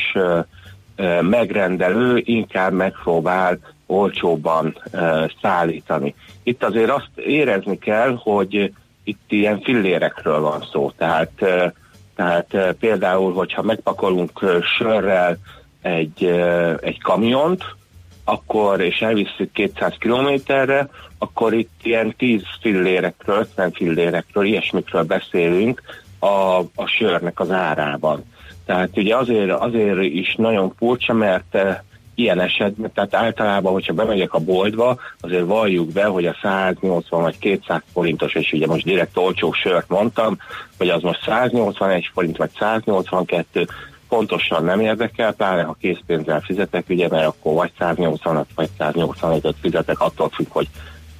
megrendelő inkább megpróbál olcsóban szállítani. Itt azért azt érezni kell, hogy itt ilyen fillérekről van szó, tehát, tehát például, hogyha megpakolunk sörrel egy, egy kamiont, akkor, és elviszük 200 kilométerre, akkor itt ilyen 10 fillérekről, 50 fillérekről, ilyesmikről beszélünk a, a sörnek az árában. Tehát ugye azért, azért is nagyon furcsa, mert ilyen esetben, tehát általában, hogyha bemegyek a boltba, azért valljuk be, hogy a 180 vagy 200 forintos, és ugye most direkt olcsó sört mondtam, hogy az most 181 forint vagy 182, pontosan nem érdekel, pláne ha készpénzzel fizetek, ugye, mert akkor vagy 180 vagy 185 fizetek, attól függ, hogy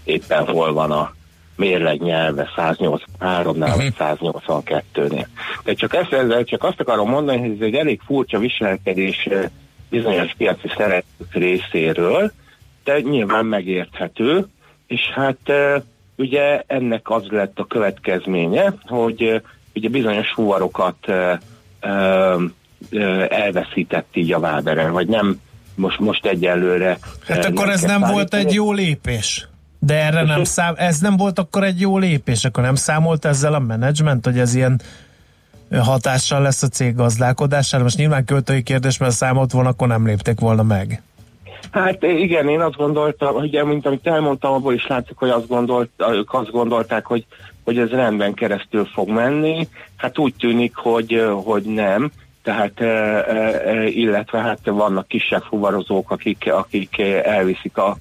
éppen hol van a mérleg nyelve 183-nál vagy 182-nél. De csak ezt, ezzel csak azt akarom mondani, hogy ez egy elég furcsa viselkedés bizonyos piaci szereplők részéről, de nyilván megérthető, és hát ugye ennek az lett a következménye, hogy ugye bizonyos fuvarokat elveszített így a Váberen, vagy nem most, most egyelőre. Hát akkor ez nem volt egy jó lépés? De erre nem szám, ez nem volt akkor egy jó lépés, akkor nem számolt ezzel a menedzsment, hogy ez ilyen hatással lesz a cég gazdálkodására? Most nyilván költői kérdés, mert számolt volna, akkor nem lépték volna meg. Hát igen, én azt gondoltam, ugye, mint amit elmondtam, abból is látszik, hogy azt gondolt, ők azt gondolták, hogy, hogy ez rendben keresztül fog menni. Hát úgy tűnik, hogy, hogy nem. Tehát, illetve hát vannak kisebb fuvarozók, akik, akik elviszik a,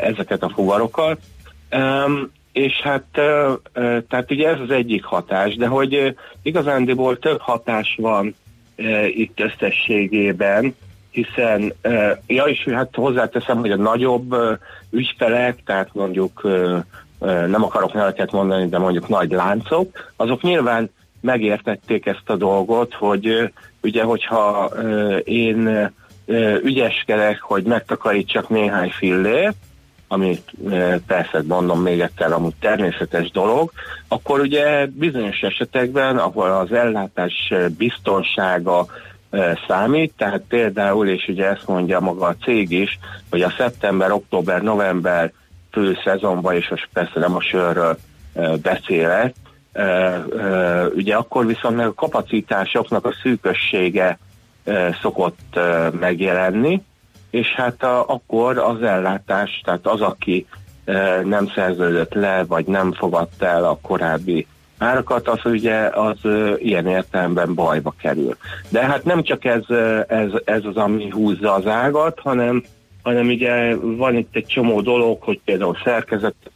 ezeket a fuvarokat. És hát tehát ugye ez az egyik hatás, de hogy igazándiból több hatás van itt összességében, hiszen, ja és hát hozzáteszem, hogy a nagyobb ügyfelek, tehát mondjuk nem akarok neveket mondani, de mondjuk nagy láncok, azok nyilván megértették ezt a dolgot, hogy ugye, hogyha én ügyeskedek, hogy megtakarítsak néhány fillért, amit persze mondom még egyszer, amúgy természetes dolog, akkor ugye bizonyos esetekben, ahol az ellátás biztonsága számít, tehát például, és ugye ezt mondja maga a cég is, hogy a szeptember, október, november fő szezonban, és most persze nem a sörről beszélek, ugye akkor viszont meg a kapacitásoknak a szűkössége szokott megjelenni, és hát a, akkor az ellátás, tehát az, aki nem szerződött le, vagy nem fogadta el a korábbi árakat, az ugye az ilyen értelemben bajba kerül. De hát nem csak ez, ez, ez az, ami húzza az ágat, hanem, hanem ugye van itt egy csomó dolog, hogy például szerkezetet,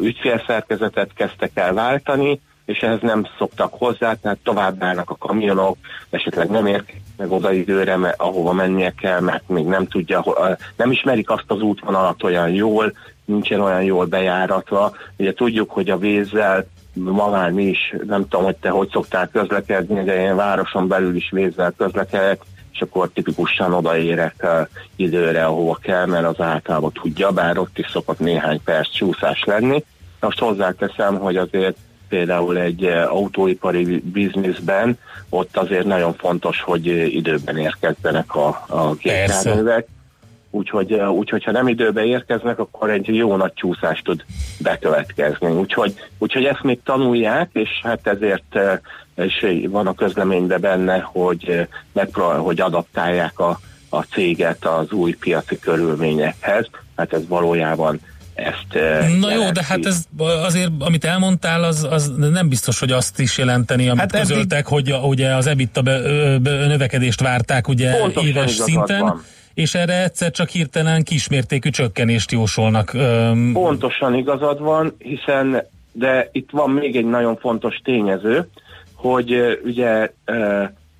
ügyfélszerkezetet kezdtek el váltani, és ehhez nem szoktak hozzá, tehát tovább állnak a kamionok, esetleg nem érkeznek meg oda időre, mert ahova mennie kell, mert még nem tudja, nem ismerik azt az útvonalat olyan jól, nincsen olyan jól bejáratva. Ugye tudjuk, hogy a vízzel ma mi is, nem tudom, hogy te hogy szoktál közlekedni, de én városon belül is vízzel közlekedek, és akkor tipikusan odaérek időre, ahova kell, mert az általában tudja, bár ott is szokott néhány perc csúszás lenni. Most hozzáteszem, hogy azért például egy uh, autóipari bizniszben ott azért nagyon fontos, hogy uh, időben érkezzenek a, a gépjárművek. Úgyhogy, uh, úgyhogy ha nem időben érkeznek, akkor egy jó nagy csúszás tud bekövetkezni. Úgyhogy, úgyhogy ezt még tanulják, és hát ezért és van a közleményben benne, hogy, megpróbál, hogy adaptálják a, a céget az új piaci körülményekhez. Hát ez valójában ezt Na jó, de hát ez azért, amit elmondtál, az, az nem biztos, hogy azt is jelenteni, amit hát Hát eddig- közöltek, hogy a, ugye az EBITDA be, be, növekedést várták ugye Pontosan éves szinten, van. és erre egyszer csak hirtelen kismértékű csökkenést jósolnak. Pontosan igazad van, hiszen, de itt van még egy nagyon fontos tényező, hogy ugye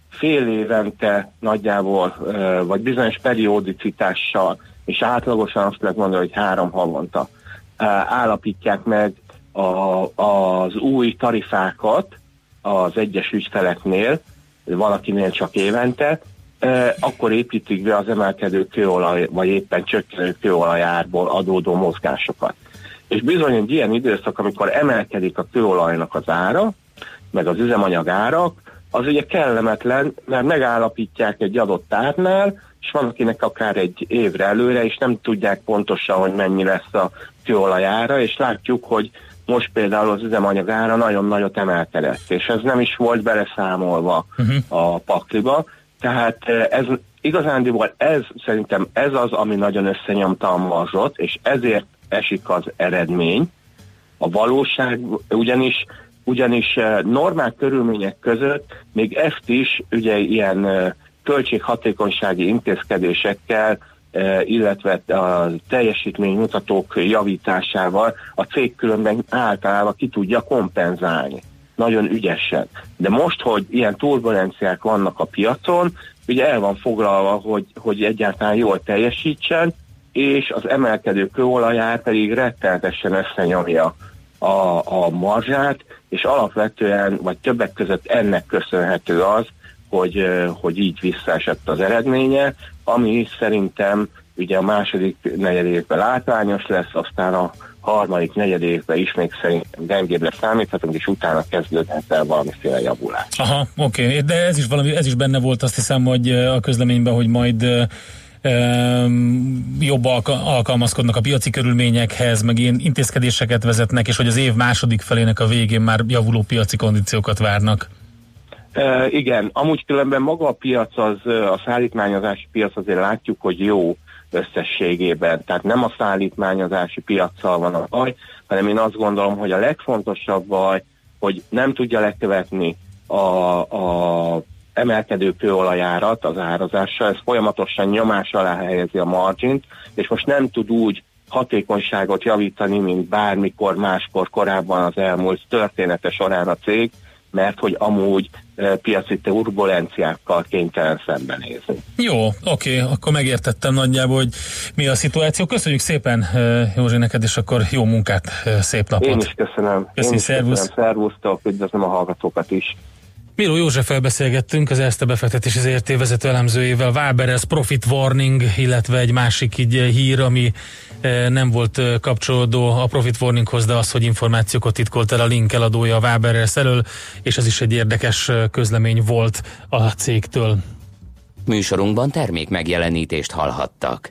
fél évente nagyjából, vagy bizonyos periódicitással, és átlagosan azt lehet mondani, hogy három havonta ö, állapítják meg a, az új tarifákat az egyes ügyfeleknél, valakinél csak évente, eh, akkor építik be az emelkedő kőolaj, vagy éppen csökkenő kőolajárból adódó mozgásokat. És bizony egy ilyen időszak, amikor emelkedik a kőolajnak az ára, meg az üzemanyag árak, az ugye kellemetlen, mert megállapítják egy adott árnál, és van akinek akár egy évre előre, és nem tudják pontosan, hogy mennyi lesz a kőolaj ára, és látjuk, hogy most például az üzemanyag ára nagyon nagyot emelkedett, és ez nem is volt beleszámolva uh-huh. a pakliba, tehát eh, ez igazándiból ez szerintem ez az, ami nagyon összenyomta a marzsot, és ezért esik az eredmény. A valóság ugyanis ugyanis eh, normál körülmények között még ezt is ugye ilyen eh, költséghatékonysági intézkedésekkel, eh, illetve a teljesítménymutatók javításával a cég különben általában ki tudja kompenzálni. Nagyon ügyesen. De most, hogy ilyen turbulenciák vannak a piacon, ugye el van foglalva, hogy, hogy egyáltalán jól teljesítsen, és az emelkedő kőolajár pedig rettenetesen összenyomja a, a marzsát, és alapvetően, vagy többek között ennek köszönhető az, hogy, hogy így visszaesett az eredménye, ami szerintem ugye a második negyedévben látványos lesz, aztán a harmadik negyedévben is még szerintem gyengébbre számíthatunk, és utána kezdődhet el valamiféle javulás. Aha, oké, okay. de ez is valami, ez is benne volt, azt hiszem, hogy a közleményben, hogy majd jobb alka- alkalmazkodnak a piaci körülményekhez, meg ilyen intézkedéseket vezetnek, és hogy az év második felének a végén már javuló piaci kondíciókat várnak. E, igen, amúgy különben maga a piac, az, a szállítmányozási piac azért látjuk, hogy jó összességében. Tehát nem a szállítmányozási piaccal van a baj, hanem én azt gondolom, hogy a legfontosabb baj, hogy nem tudja lekövetni a, a emelkedő kőolajárat az árazással, ez folyamatosan nyomás alá helyezi a margint, és most nem tud úgy hatékonyságot javítani, mint bármikor máskor korábban az elmúlt története során a cég, mert hogy amúgy piaci turbulenciákkal kénytelen szembenézni. Jó, oké, akkor megértettem nagyjából, hogy mi a szituáció. Köszönjük szépen, Józsi, neked, és akkor jó munkát, szép napot. Én is köszönöm. Is szervusz. köszönöm. Szervusztok, üdvözlöm a hallgatókat is. Míró Józseffel beszélgettünk, az Erste befektetési ZRT vezető elemzőjével, Waberers Profit Warning, illetve egy másik így hír, ami nem volt kapcsolódó a Profit Warninghoz, de az, hogy információkat titkolt el a link eladója a Waberers elől, és ez is egy érdekes közlemény volt a cégtől. Műsorunkban termék megjelenítést hallhattak.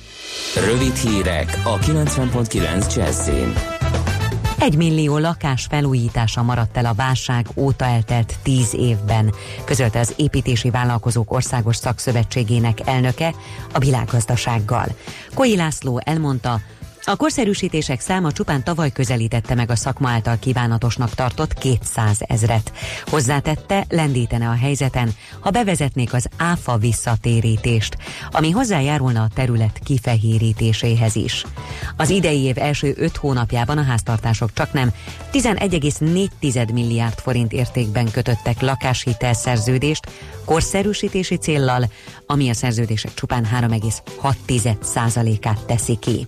Rövid hírek a 90.9 Jazzin. Egy millió lakás felújítása maradt el a válság óta eltelt tíz évben, közölte az Építési Vállalkozók Országos Szakszövetségének elnöke a világgazdasággal. Koi László elmondta, a korszerűsítések száma csupán tavaly közelítette meg a szakma által kívánatosnak tartott 200 ezret. Hozzátette, lendítene a helyzeten, ha bevezetnék az áfa visszatérítést, ami hozzájárulna a terület kifehérítéséhez is. Az idei év első 5 hónapjában a háztartások csak nem 11,4 milliárd forint értékben kötöttek lakáshitelszerződést korszerűsítési céllal, ami a szerződések csupán 3,6%-át teszi ki.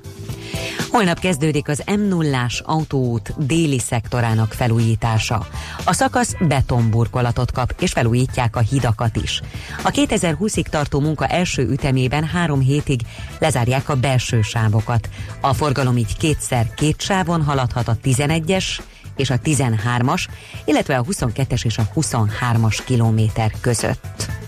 Holnap kezdődik az m 0 autóút déli szektorának felújítása. A szakasz betonburkolatot kap, és felújítják a hidakat is. A 2020-ig tartó munka első ütemében három hétig lezárják a belső sávokat. A forgalom így kétszer két sávon haladhat a 11-es és a 13-as, illetve a 22-es és a 23-as kilométer között.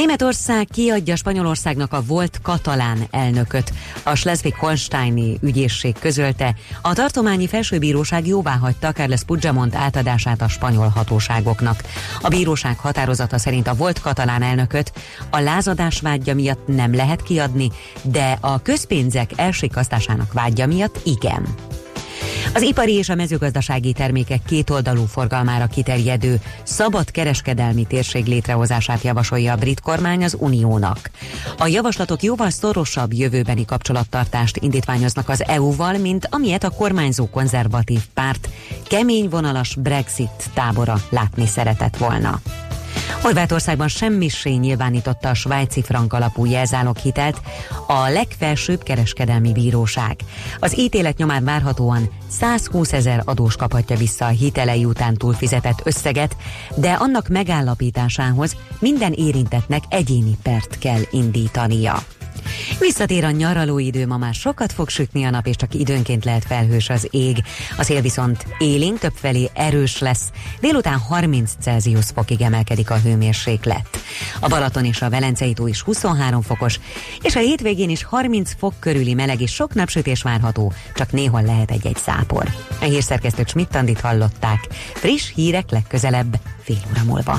Németország kiadja Spanyolországnak a volt katalán elnököt. A Schleswig-Holsteini ügyészség közölte, a tartományi felsőbíróság jóvá hagyta Carles Puigdemont átadását a spanyol hatóságoknak. A bíróság határozata szerint a volt katalán elnököt a lázadás vágya miatt nem lehet kiadni, de a közpénzek elsikasztásának vágya miatt igen. Az ipari és a mezőgazdasági termékek kétoldalú forgalmára kiterjedő szabad kereskedelmi térség létrehozását javasolja a brit kormány az Uniónak. A javaslatok jóval szorosabb jövőbeni kapcsolattartást indítványoznak az EU-val, mint amilyet a kormányzó konzervatív párt kemény vonalas Brexit tábora látni szeretett volna. Horvátországban semmissé nyilvánította a svájci frank alapú jelzáloghitelt a legfelsőbb kereskedelmi bíróság. Az ítélet nyomán várhatóan 120 ezer adós kaphatja vissza a hitelei után túlfizetett összeget, de annak megállapításához minden érintetnek egyéni pert kell indítania. Visszatér a nyaralóidő, ma már sokat fog sütni a nap, és csak időnként lehet felhős az ég. A szél viszont élénk többfelé erős lesz. Délután 30 Celsius fokig emelkedik a hőmérséklet. A Balaton és a Velencei tó is 23 fokos, és a hétvégén is 30 fok körüli meleg és sok napsütés várható, csak néhol lehet egy-egy szápor. A hírszerkesztőt Schmidt-Tandit hallották. Friss hírek legközelebb, fél óra múlva.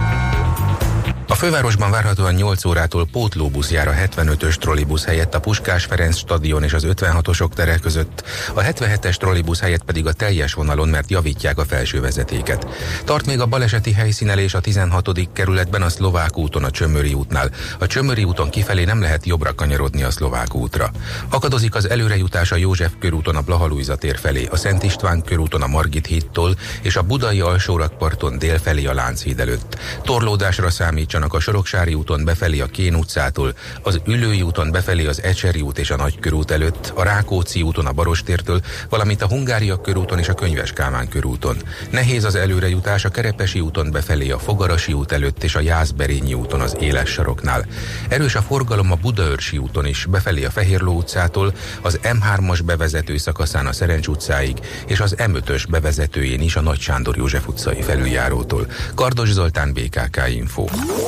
A fővárosban várhatóan 8 órától pótlóbusz jár a 75-ös trollibusz helyett a Puskás Ferenc stadion és az 56-osok tere között, a 77-es trollibusz helyett pedig a teljes vonalon, mert javítják a felső vezetéket. Tart még a baleseti helyszínelés a 16. kerületben a Szlovák úton a Csömöri útnál. A Csömöri úton kifelé nem lehet jobbra kanyarodni a Szlovák útra. Akadozik az előrejutás a József körúton a Blahalújza tér felé, a Szent István körúton a Margit hídtól és a Budai alsórakparton dél felé a Lánchíd előtt. Torlódásra számítsanak a Soroksári úton befelé a Kén utcától, az Ülői úton befelé az Ecseri út és a Nagykörút előtt, a Rákóczi úton a Barostértől, valamint a Hungária körúton és a Könyves Kálmán körúton. Nehéz az előrejutás a Kerepesi úton befelé a Fogarasi út előtt és a Jászberényi úton az Éles saroknál. Erős a forgalom a Budaörsi úton is, befelé a Fehérló utcától, az M3-as bevezető szakaszán a Szerencs utcáig, és az M5-ös bevezetőjén is a Nagy Sándor József utcai felüljárótól. Kardos Zoltán, BKK Info.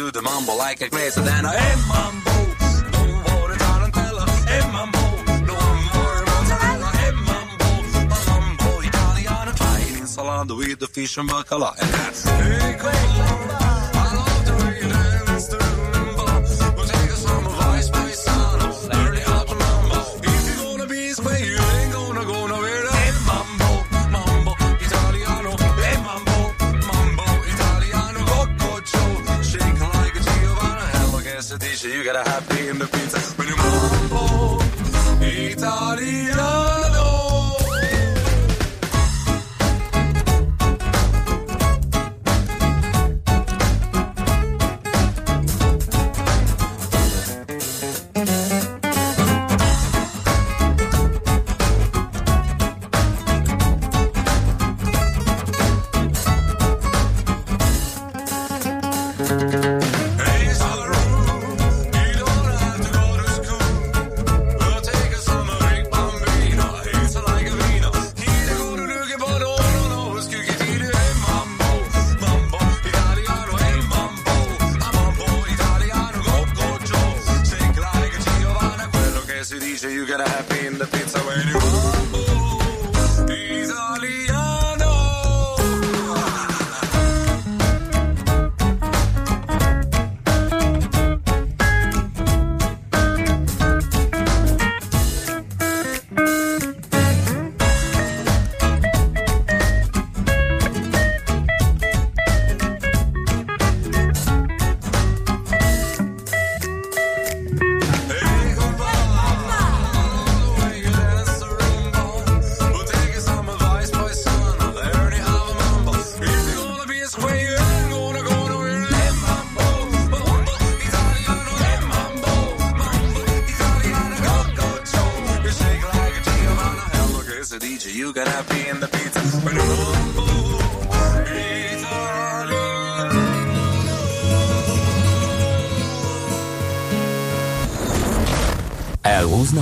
do the mumble like a crazy than a hey, mumble. No more. A mumble Italiano, with the fish and bacala. And that's hey, cool. Got a happy in the pizza, when you mambo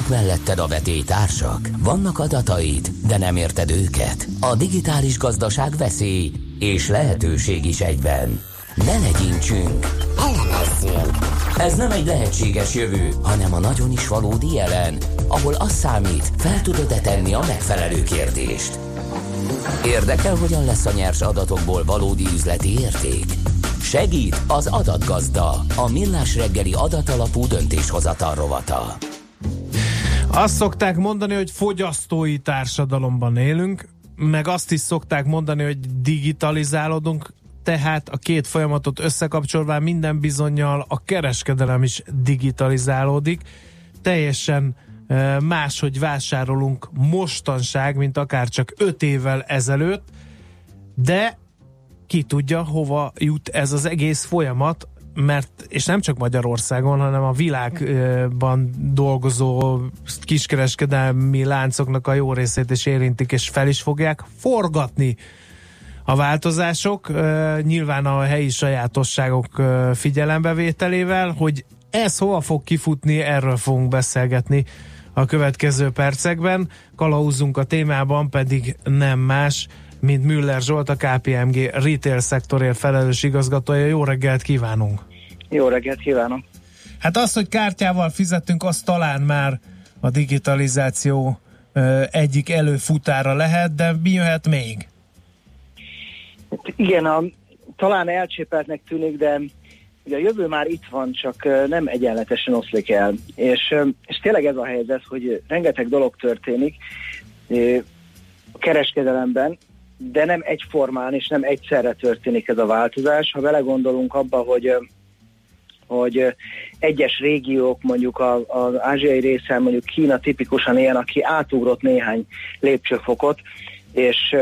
Elhúznak melletted a vetétársak? Vannak adataid, de nem érted őket? A digitális gazdaság veszély és lehetőség is egyben. Ne legyintsünk! Ez nem egy lehetséges jövő, hanem a nagyon is valódi jelen, ahol az számít, fel tudod-e tenni a megfelelő kérdést. Érdekel, hogyan lesz a nyers adatokból valódi üzleti érték? Segít az adatgazda, a millás reggeli adatalapú döntéshozatal rovata. Azt szokták mondani, hogy fogyasztói társadalomban élünk, meg azt is szokták mondani, hogy digitalizálódunk, tehát a két folyamatot összekapcsolva minden bizonyal a kereskedelem is digitalizálódik. Teljesen eh, máshogy vásárolunk mostanság, mint akár csak öt évvel ezelőtt, de ki tudja, hova jut ez az egész folyamat, mert, és nem csak Magyarországon, hanem a világban dolgozó kiskereskedelmi láncoknak a jó részét is érintik, és fel is fogják forgatni a változások, nyilván a helyi sajátosságok figyelembevételével, hogy ez hova fog kifutni, erről fogunk beszélgetni a következő percekben. Kalauzunk a témában pedig nem más, mint Müller Zsolt, a KPMG retail szektorért felelős igazgatója. Jó reggelt kívánunk! Jó reggelt kívánok! Hát az, hogy kártyával fizetünk, az talán már a digitalizáció egyik előfutára lehet, de mi jöhet még? Hát igen, a, talán elcsépeltnek tűnik, de ugye a jövő már itt van, csak nem egyenletesen oszlik el. És, és tényleg ez a helyzet, hogy rengeteg dolog történik a kereskedelemben, de nem egyformán és nem egyszerre történik ez a változás. Ha belegondolunk abba, hogy hogy egyes régiók, mondjuk az ázsiai részen, mondjuk Kína tipikusan ilyen, aki átugrott néhány lépcsőfokot, és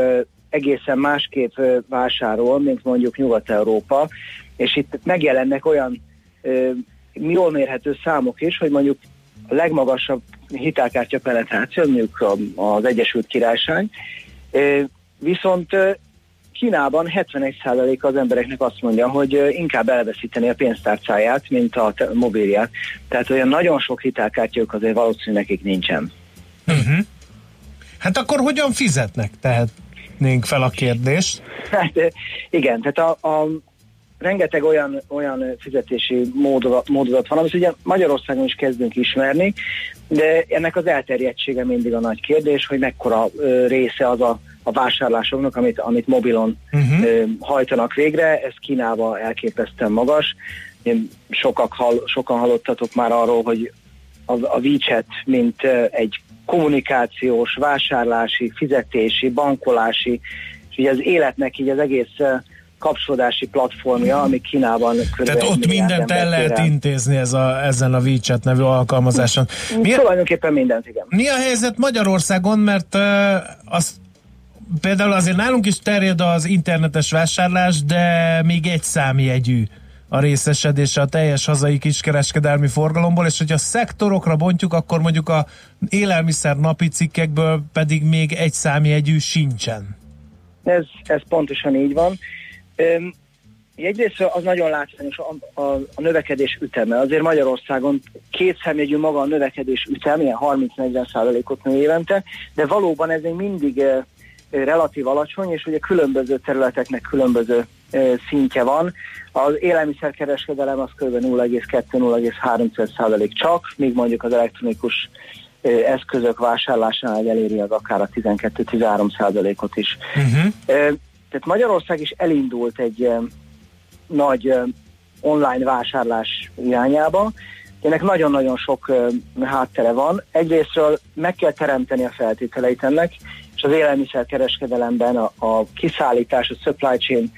egészen másképp vásárol, mint mondjuk Nyugat-Európa, és itt megjelennek olyan jól mérhető számok is, hogy mondjuk a legmagasabb hitelkártya penetráció, mondjuk az Egyesült Királyság, viszont Kínában 71% az embereknek azt mondja, hogy inkább elveszíteni a pénztárcáját, mint a mobilját. Tehát olyan nagyon sok hitelkártyák azért valószínűleg nekik nincsen. Uh-huh. Hát akkor hogyan fizetnek? Tehetnénk fel a kérdést. Hát igen, tehát a, a rengeteg olyan, olyan fizetési módozat, módozat van, amit ugye Magyarországon is kezdünk ismerni, de ennek az elterjedtsége mindig a nagy kérdés, hogy mekkora ö, része az a, a vásárlásoknak, amit, amit mobilon uh-huh. hajtanak végre, ez Kínában elképesztően magas. Én Sokak hall, sokan hallottatok már arról, hogy a, a WeChat, mint egy kommunikációs, vásárlási, fizetési, bankolási, és ugye az életnek így az egész kapcsolódási platformja, ami Kínában. Tehát ott mindent el lehet intézni ez a, ezen a WeChat nevű alkalmazáson. Mi, Tulajdonképpen mindent, igen. mi a helyzet Magyarországon, mert uh, az például azért nálunk is terjed az internetes vásárlás, de még egy számjegyű a részesedése a teljes hazai kiskereskedelmi forgalomból, és hogyha szektorokra bontjuk, akkor mondjuk a élelmiszer napi cikkekből pedig még egy számjegyű sincsen. Ez, ez pontosan így van. Öm, Egyrészt az nagyon látványos a, a, a növekedés üteme. Azért Magyarországon két szemjegyű maga a növekedés ütem, ilyen 30-40 százalékot nő évente, de valóban ez még mindig relatív alacsony, és ugye különböző területeknek különböző szintje van. Az élelmiszerkereskedelem az kb. 0,2-0,3 százalék csak, míg mondjuk az elektronikus eszközök vásárlásánál eléri az akár a 12-13 százalékot is. Uh-huh. Tehát Magyarország is elindult egy nagy online vásárlás irányába. Ennek nagyon-nagyon sok háttere van. Egyrésztről meg kell teremteni a feltételeit ennek, és az élelmiszerkereskedelemben a, a kiszállítás, a supply chain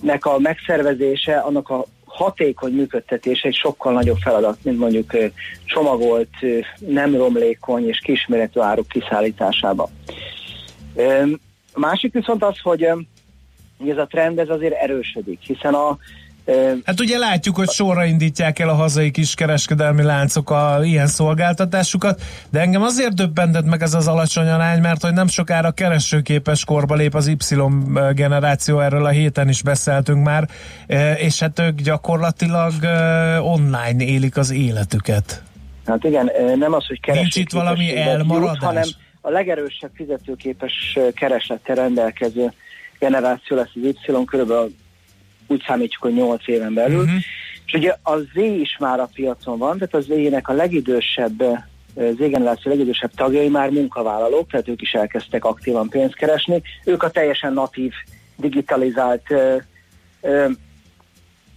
nek a megszervezése, annak a hatékony működtetése egy sokkal nagyobb feladat, mint mondjuk csomagolt, nem romlékony és kisméretű áruk kiszállításába. A másik viszont az, hogy ez a trend ez azért erősödik, hiszen a Hát ugye látjuk, hogy sorra indítják el a hazai kiskereskedelmi láncok a ilyen szolgáltatásukat, de engem azért döbbentett meg ez az alacsony arány, mert hogy nem sokára keresőképes korba lép az Y generáció, erről a héten is beszéltünk már, e, és hát ők gyakorlatilag e, online élik az életüket. Hát igen, ö, nem az, hogy Nincs itt valami elmaradás? jut, hanem a legerősebb fizetőképes ö, kereslettel rendelkező generáció lesz az Y, körülbelül úgy számítjuk, hogy 8 éven belül. Mhm. Uh-huh. És ugye a Z is már a piacon van, tehát az Z-nek a legidősebb ö, Z-generáció legidősebb tagjai már munkavállalók, tehát ők is elkezdtek aktívan pénzt keresni. Ők a teljesen natív, digitalizált ö, ö,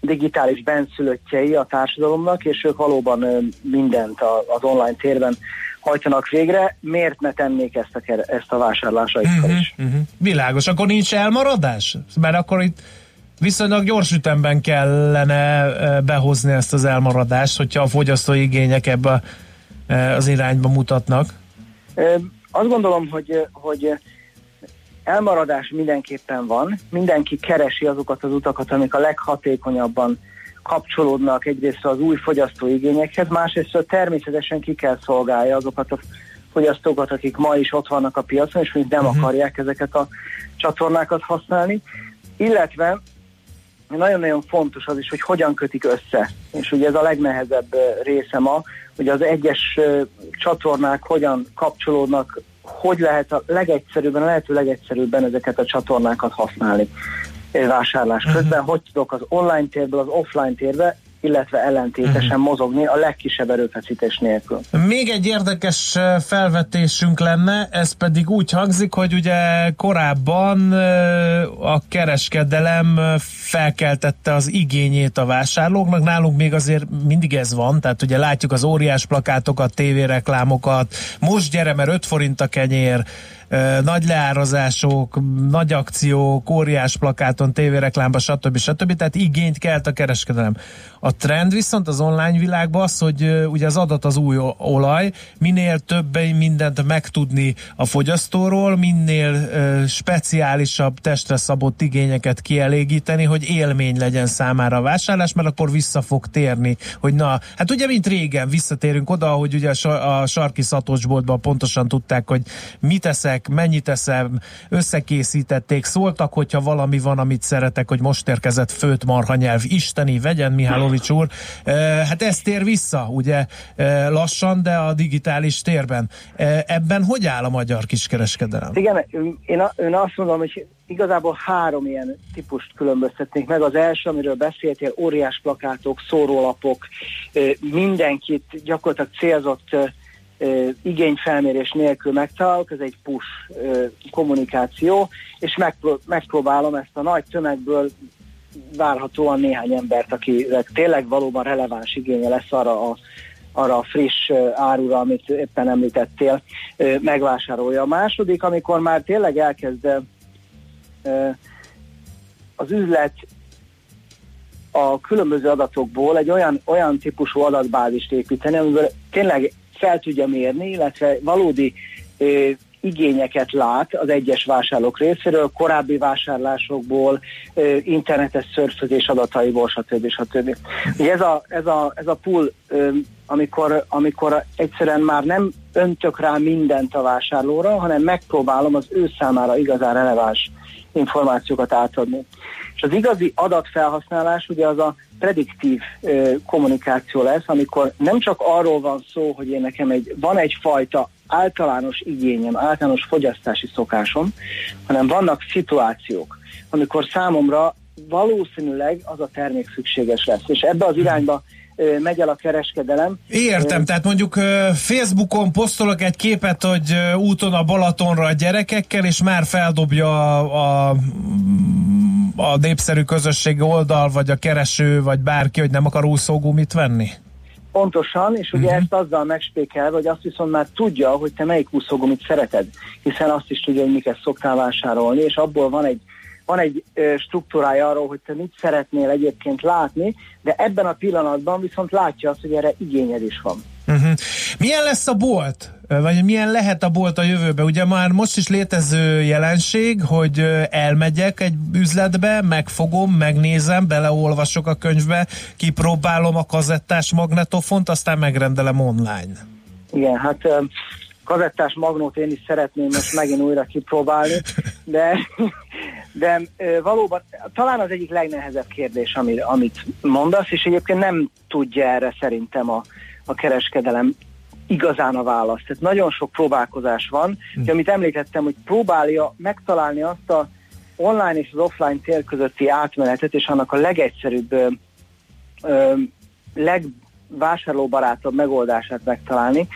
digitális benszülöttjei a társadalomnak, és ők valóban ö, mindent a, az online térben hajtanak végre. Miért ne tennék ezt a, ezt a vásárlásaikkal Mhm, is? mhm. Világos, akkor nincs elmaradás? Mert akkor itt viszonylag gyors ütemben kellene behozni ezt az elmaradást, hogyha a fogyasztói igények ebbe az irányba mutatnak. Azt gondolom, hogy, hogy elmaradás mindenképpen van. Mindenki keresi azokat az utakat, amik a leghatékonyabban kapcsolódnak egyrészt az új fogyasztói igényekhez, másrészt természetesen ki kell szolgálja azokat a fogyasztókat, akik ma is ott vannak a piacon, és még nem uh-huh. akarják ezeket a csatornákat használni. Illetve nagyon-nagyon fontos az is, hogy hogyan kötik össze. És ugye ez a legnehezebb része ma, hogy az egyes csatornák hogyan kapcsolódnak, hogy lehet a legegyszerűbben, a lehető legegyszerűbben ezeket a csatornákat használni vásárlás közben, hogy tudok az online térből az offline térbe, illetve ellentétesen mozogni a legkisebb erőfeszítés nélkül. Még egy érdekes felvetésünk lenne, ez pedig úgy hangzik, hogy ugye korábban a kereskedelem felkeltette az igényét a vásárlóknak, nálunk még azért mindig ez van, tehát ugye látjuk az óriás plakátokat, tévéreklámokat, most gyere, mert 5 forint a kenyér, nagy leárazások, nagy akciók, óriás plakáton, tévéreklámba, stb. stb. Tehát igényt kelt a kereskedelem. A trend viszont az online világban az, hogy ugye az adat az új olaj, minél több mindent megtudni a fogyasztóról, minél speciálisabb testre szabott igényeket kielégíteni, hogy élmény legyen számára a vásárlás, mert akkor vissza fog térni, hogy na, hát ugye mint régen visszatérünk oda, hogy ugye a, sa- a sarki szatocsboltban pontosan tudták, hogy mit eszek, mennyit eszem, összekészítették, szóltak, hogyha valami van, amit szeretek, hogy most érkezett főt marha nyelv, isteni, vegyen Mihálovics úr. Hát ez tér vissza, ugye lassan, de a digitális térben. Ebben hogy áll a magyar kiskereskedelem? Igen, én, én azt mondom, hogy igazából három ilyen típust különböztetnék meg. Az első, amiről beszéltél, óriás plakátok, szórólapok, mindenkit gyakorlatilag célzott igényfelmérés nélkül megtalálok, ez egy push kommunikáció, és megpró- megpróbálom ezt a nagy tömegből várhatóan néhány embert, akinek tényleg valóban releváns igénye lesz arra a arra a friss árura, amit éppen említettél, megvásárolja. A második, amikor már tényleg elkezd az üzlet a különböző adatokból egy olyan, olyan típusú adatbázist építeni, amiből tényleg fel tudja mérni, illetve valódi ö, igényeket lát az egyes vásárlók részéről, korábbi vásárlásokból, ö, internetes szörfözés adataiból, stb. stb. Ugye ez a, ez a, ez a pool, ö, amikor, amikor egyszerűen már nem öntök rá mindent a vásárlóra, hanem megpróbálom az ő számára igazán releváns információkat átadni. És az igazi adatfelhasználás ugye az a prediktív ö, kommunikáció lesz, amikor nem csak arról van szó, hogy én nekem egy, van egyfajta általános igényem, általános fogyasztási szokásom, hanem vannak szituációk, amikor számomra valószínűleg az a termék szükséges lesz. És ebbe az irányba megy el a kereskedelem. Értem, tehát mondjuk Facebookon posztolok egy képet, hogy úton a Balatonra a gyerekekkel, és már feldobja a, a, a népszerű közösségi oldal, vagy a kereső, vagy bárki, hogy nem akar úszógumit venni? Pontosan, és ugye uh-huh. ezt azzal megspékelve, hogy azt viszont már tudja, hogy te melyik úszógumit szereted, hiszen azt is tudja, hogy miket szoktál vásárolni, és abból van egy van egy struktúrája arról, hogy te mit szeretnél egyébként látni, de ebben a pillanatban viszont látja azt, hogy erre igényed is van. Uh-huh. Milyen lesz a bolt? Vagy milyen lehet a bolt a jövőben? Ugye már most is létező jelenség, hogy elmegyek egy üzletbe, megfogom, megnézem, beleolvasok a könyvbe, kipróbálom a kazettás magnetofont, aztán megrendelem online. Igen, hát kazettás magnót én is szeretném most megint újra kipróbálni, de, de valóban talán az egyik legnehezebb kérdés, ami, amit mondasz, és egyébként nem tudja erre szerintem a, a kereskedelem igazán a választ. Tehát nagyon sok próbálkozás van, hm. amit említettem, hogy próbálja megtalálni azt a online és az offline tér közötti átmenetet, és annak a legegyszerűbb, ö, ö, legvásárlóbarátabb megoldását megtalálni,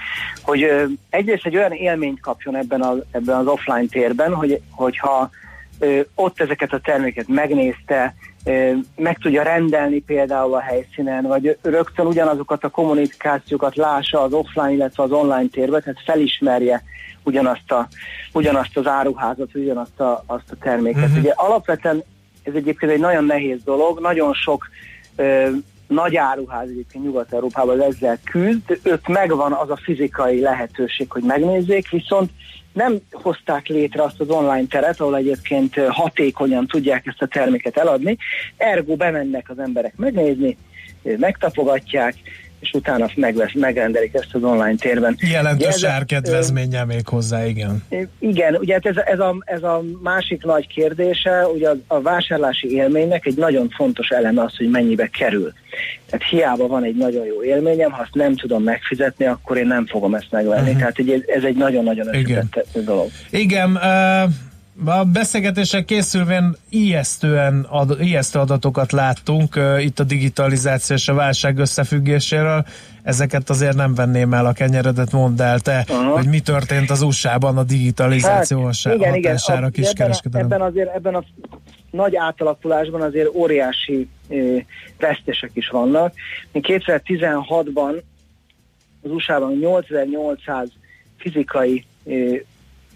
hogy ö, egyrészt egy olyan élményt kapjon ebben, a, ebben az offline térben, hogy, hogyha ö, ott ezeket a terméket megnézte, meg tudja rendelni például a helyszínen, vagy rögtön ugyanazokat a kommunikációkat lássa az offline, illetve az online térben, tehát felismerje ugyanazt, a, ugyanazt az áruházat, ugyanazt a, azt a terméket. Uh-huh. Ugye alapvetően ez egyébként egy nagyon nehéz dolog, nagyon sok ö, nagy áruház egyébként Nyugat-Európában ezzel küzd, ők megvan az a fizikai lehetőség, hogy megnézzék, viszont nem hozták létre azt az online teret, ahol egyébként hatékonyan tudják ezt a terméket eladni, ergo bemennek az emberek megnézni, megtapogatják, és utána megvesz, megrendelik ezt az online térben. Jelentős árkedvezménnyel még hozzá, igen. Igen, ugye hát ez, ez, a, ez a másik nagy kérdése, ugye a, a vásárlási élménynek egy nagyon fontos eleme az, hogy mennyibe kerül. Tehát hiába van egy nagyon jó élményem, ha azt nem tudom megfizetni, akkor én nem fogom ezt megvenni. Uh-huh. Tehát egy, ez egy nagyon-nagyon összetett dolog. Igen, uh... A beszélgetések készülvén ijesztően ad, ijesztő adatokat láttunk uh, itt a digitalizáció és a válság összefüggéséről. Ezeket azért nem venném el a kenyeredet, mondd el te, uh-huh. hogy mi történt az USA-ban a digitalizáció hát, igen, hatására igen, kiskereskedelem. Ebben, ebben, azért, ebben a nagy átalakulásban azért óriási eh, vesztesek is vannak. 2016-ban az USA-ban 8800 fizikai eh,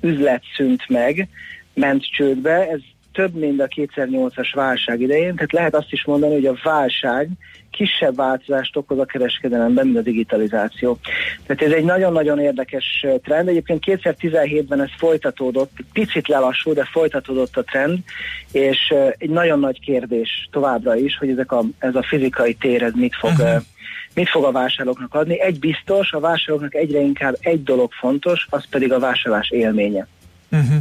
üzlet szűnt meg, ment csődbe, ez több, mint a 2008-as válság idején, tehát lehet azt is mondani, hogy a válság kisebb változást okoz a kereskedelemben, mint a digitalizáció. Tehát ez egy nagyon-nagyon érdekes trend. Egyébként 2017-ben ez folytatódott, picit lelassult, de folytatódott a trend, és egy nagyon nagy kérdés továbbra is, hogy ezek a, ez a fizikai tér ez mit fog, uh-huh. mit fog a vásárlóknak adni. Egy biztos, a vásárlóknak egyre inkább egy dolog fontos, az pedig a vásárlás élménye. Uh-huh.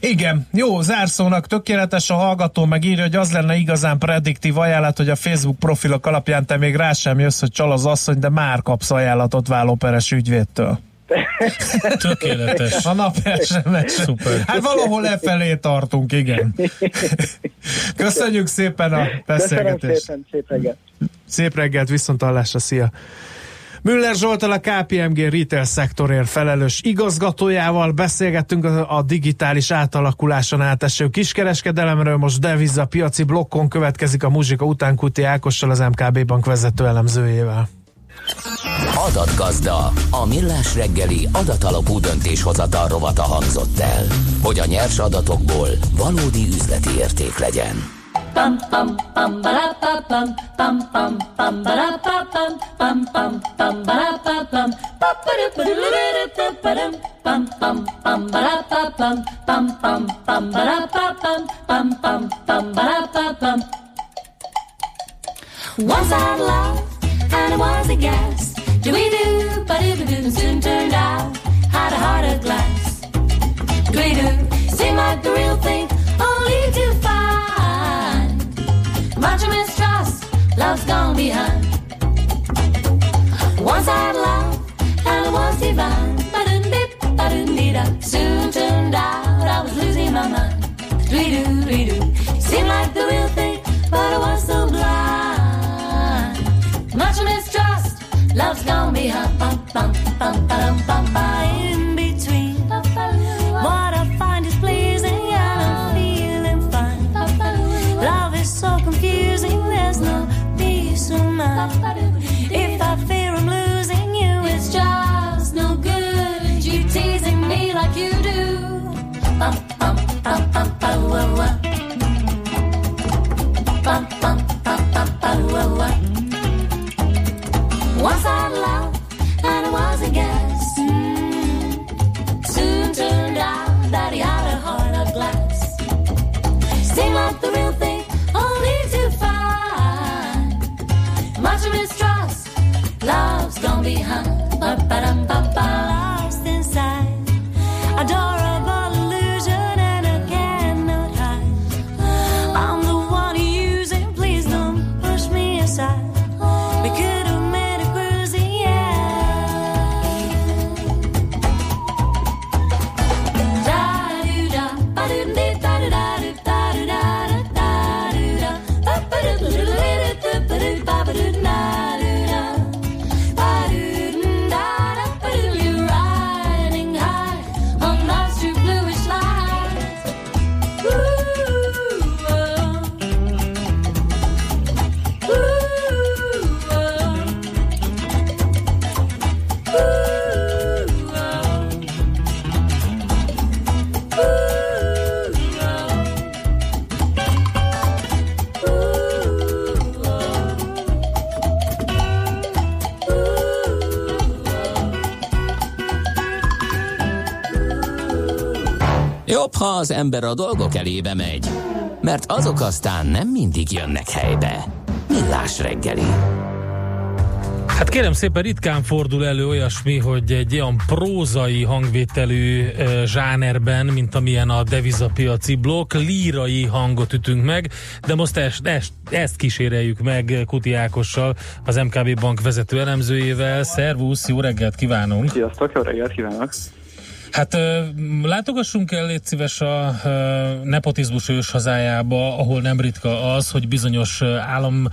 Igen, jó, zárszónak tökéletes a hallgató, meg írja, hogy az lenne igazán prediktív ajánlat, hogy a Facebook profilok alapján te még rá sem jössz, hogy csal az asszony, de már kapsz ajánlatot vállóperes ügyvédtől. Tökéletes. A nap SMS. Szuper. Hát valahol lefelé tartunk, igen. Köszönjük szépen a beszélgetést. Köszönöm szépen, szép reggelt. Szép reggelt, viszont hallásra, szia! Müller Zsoltal a KPMG retail szektorért felelős igazgatójával beszélgettünk a, digitális átalakuláson áteső kiskereskedelemről, most deviza piaci blokkon következik a muzsika után Kuti Ákossal az MKB bank vezető elemzőjével. Adatgazda, a millás reggeli adatalapú döntéshozatal rovata hangzott el, hogy a nyers adatokból valódi üzleti érték legyen. Pam pam pam bara pa pam. Pam pam pam bara pa pam. Pam pam pam bara pa pam. Pa para para pam pam pam bara pa pam. Pam pam pam bara pa pam. Pam pam pam bara pa pam. Once I love and it was a guess Do we do ba do do soon turned out had a heart of glass. Do we do seemed like the real thing only to find much mistrust, love's gone behind. Once I had love, and it was divine. Ba-dum-dip, ba-dum-dee-da. Soon turned out I was losing my mind. Dwee-doo, dwee-doo. Seemed like the real thing, but I was so blind. Much mistrust, love's gone behind. Bum, bum, bum, ba-dum, bum, ba. In If I feel ha az ember a dolgok elébe megy, mert azok aztán nem mindig jönnek helybe. Millás reggeli. Hát kérem szépen ritkán fordul elő olyasmi, hogy egy olyan prózai hangvételű e, zsánerben, mint amilyen a devizapiaci blokk, lírai hangot ütünk meg, de most ezt, ezt, ezt kíséreljük meg Kuti Ákossal, az MKB bank vezető elemzőjével. Szervusz, jó reggelt kívánunk! Sziasztok, jó reggelt kívánok! Hát látogassunk el, légy szíves a nepotizmus ős hazájába, ahol nem ritka az, hogy bizonyos állam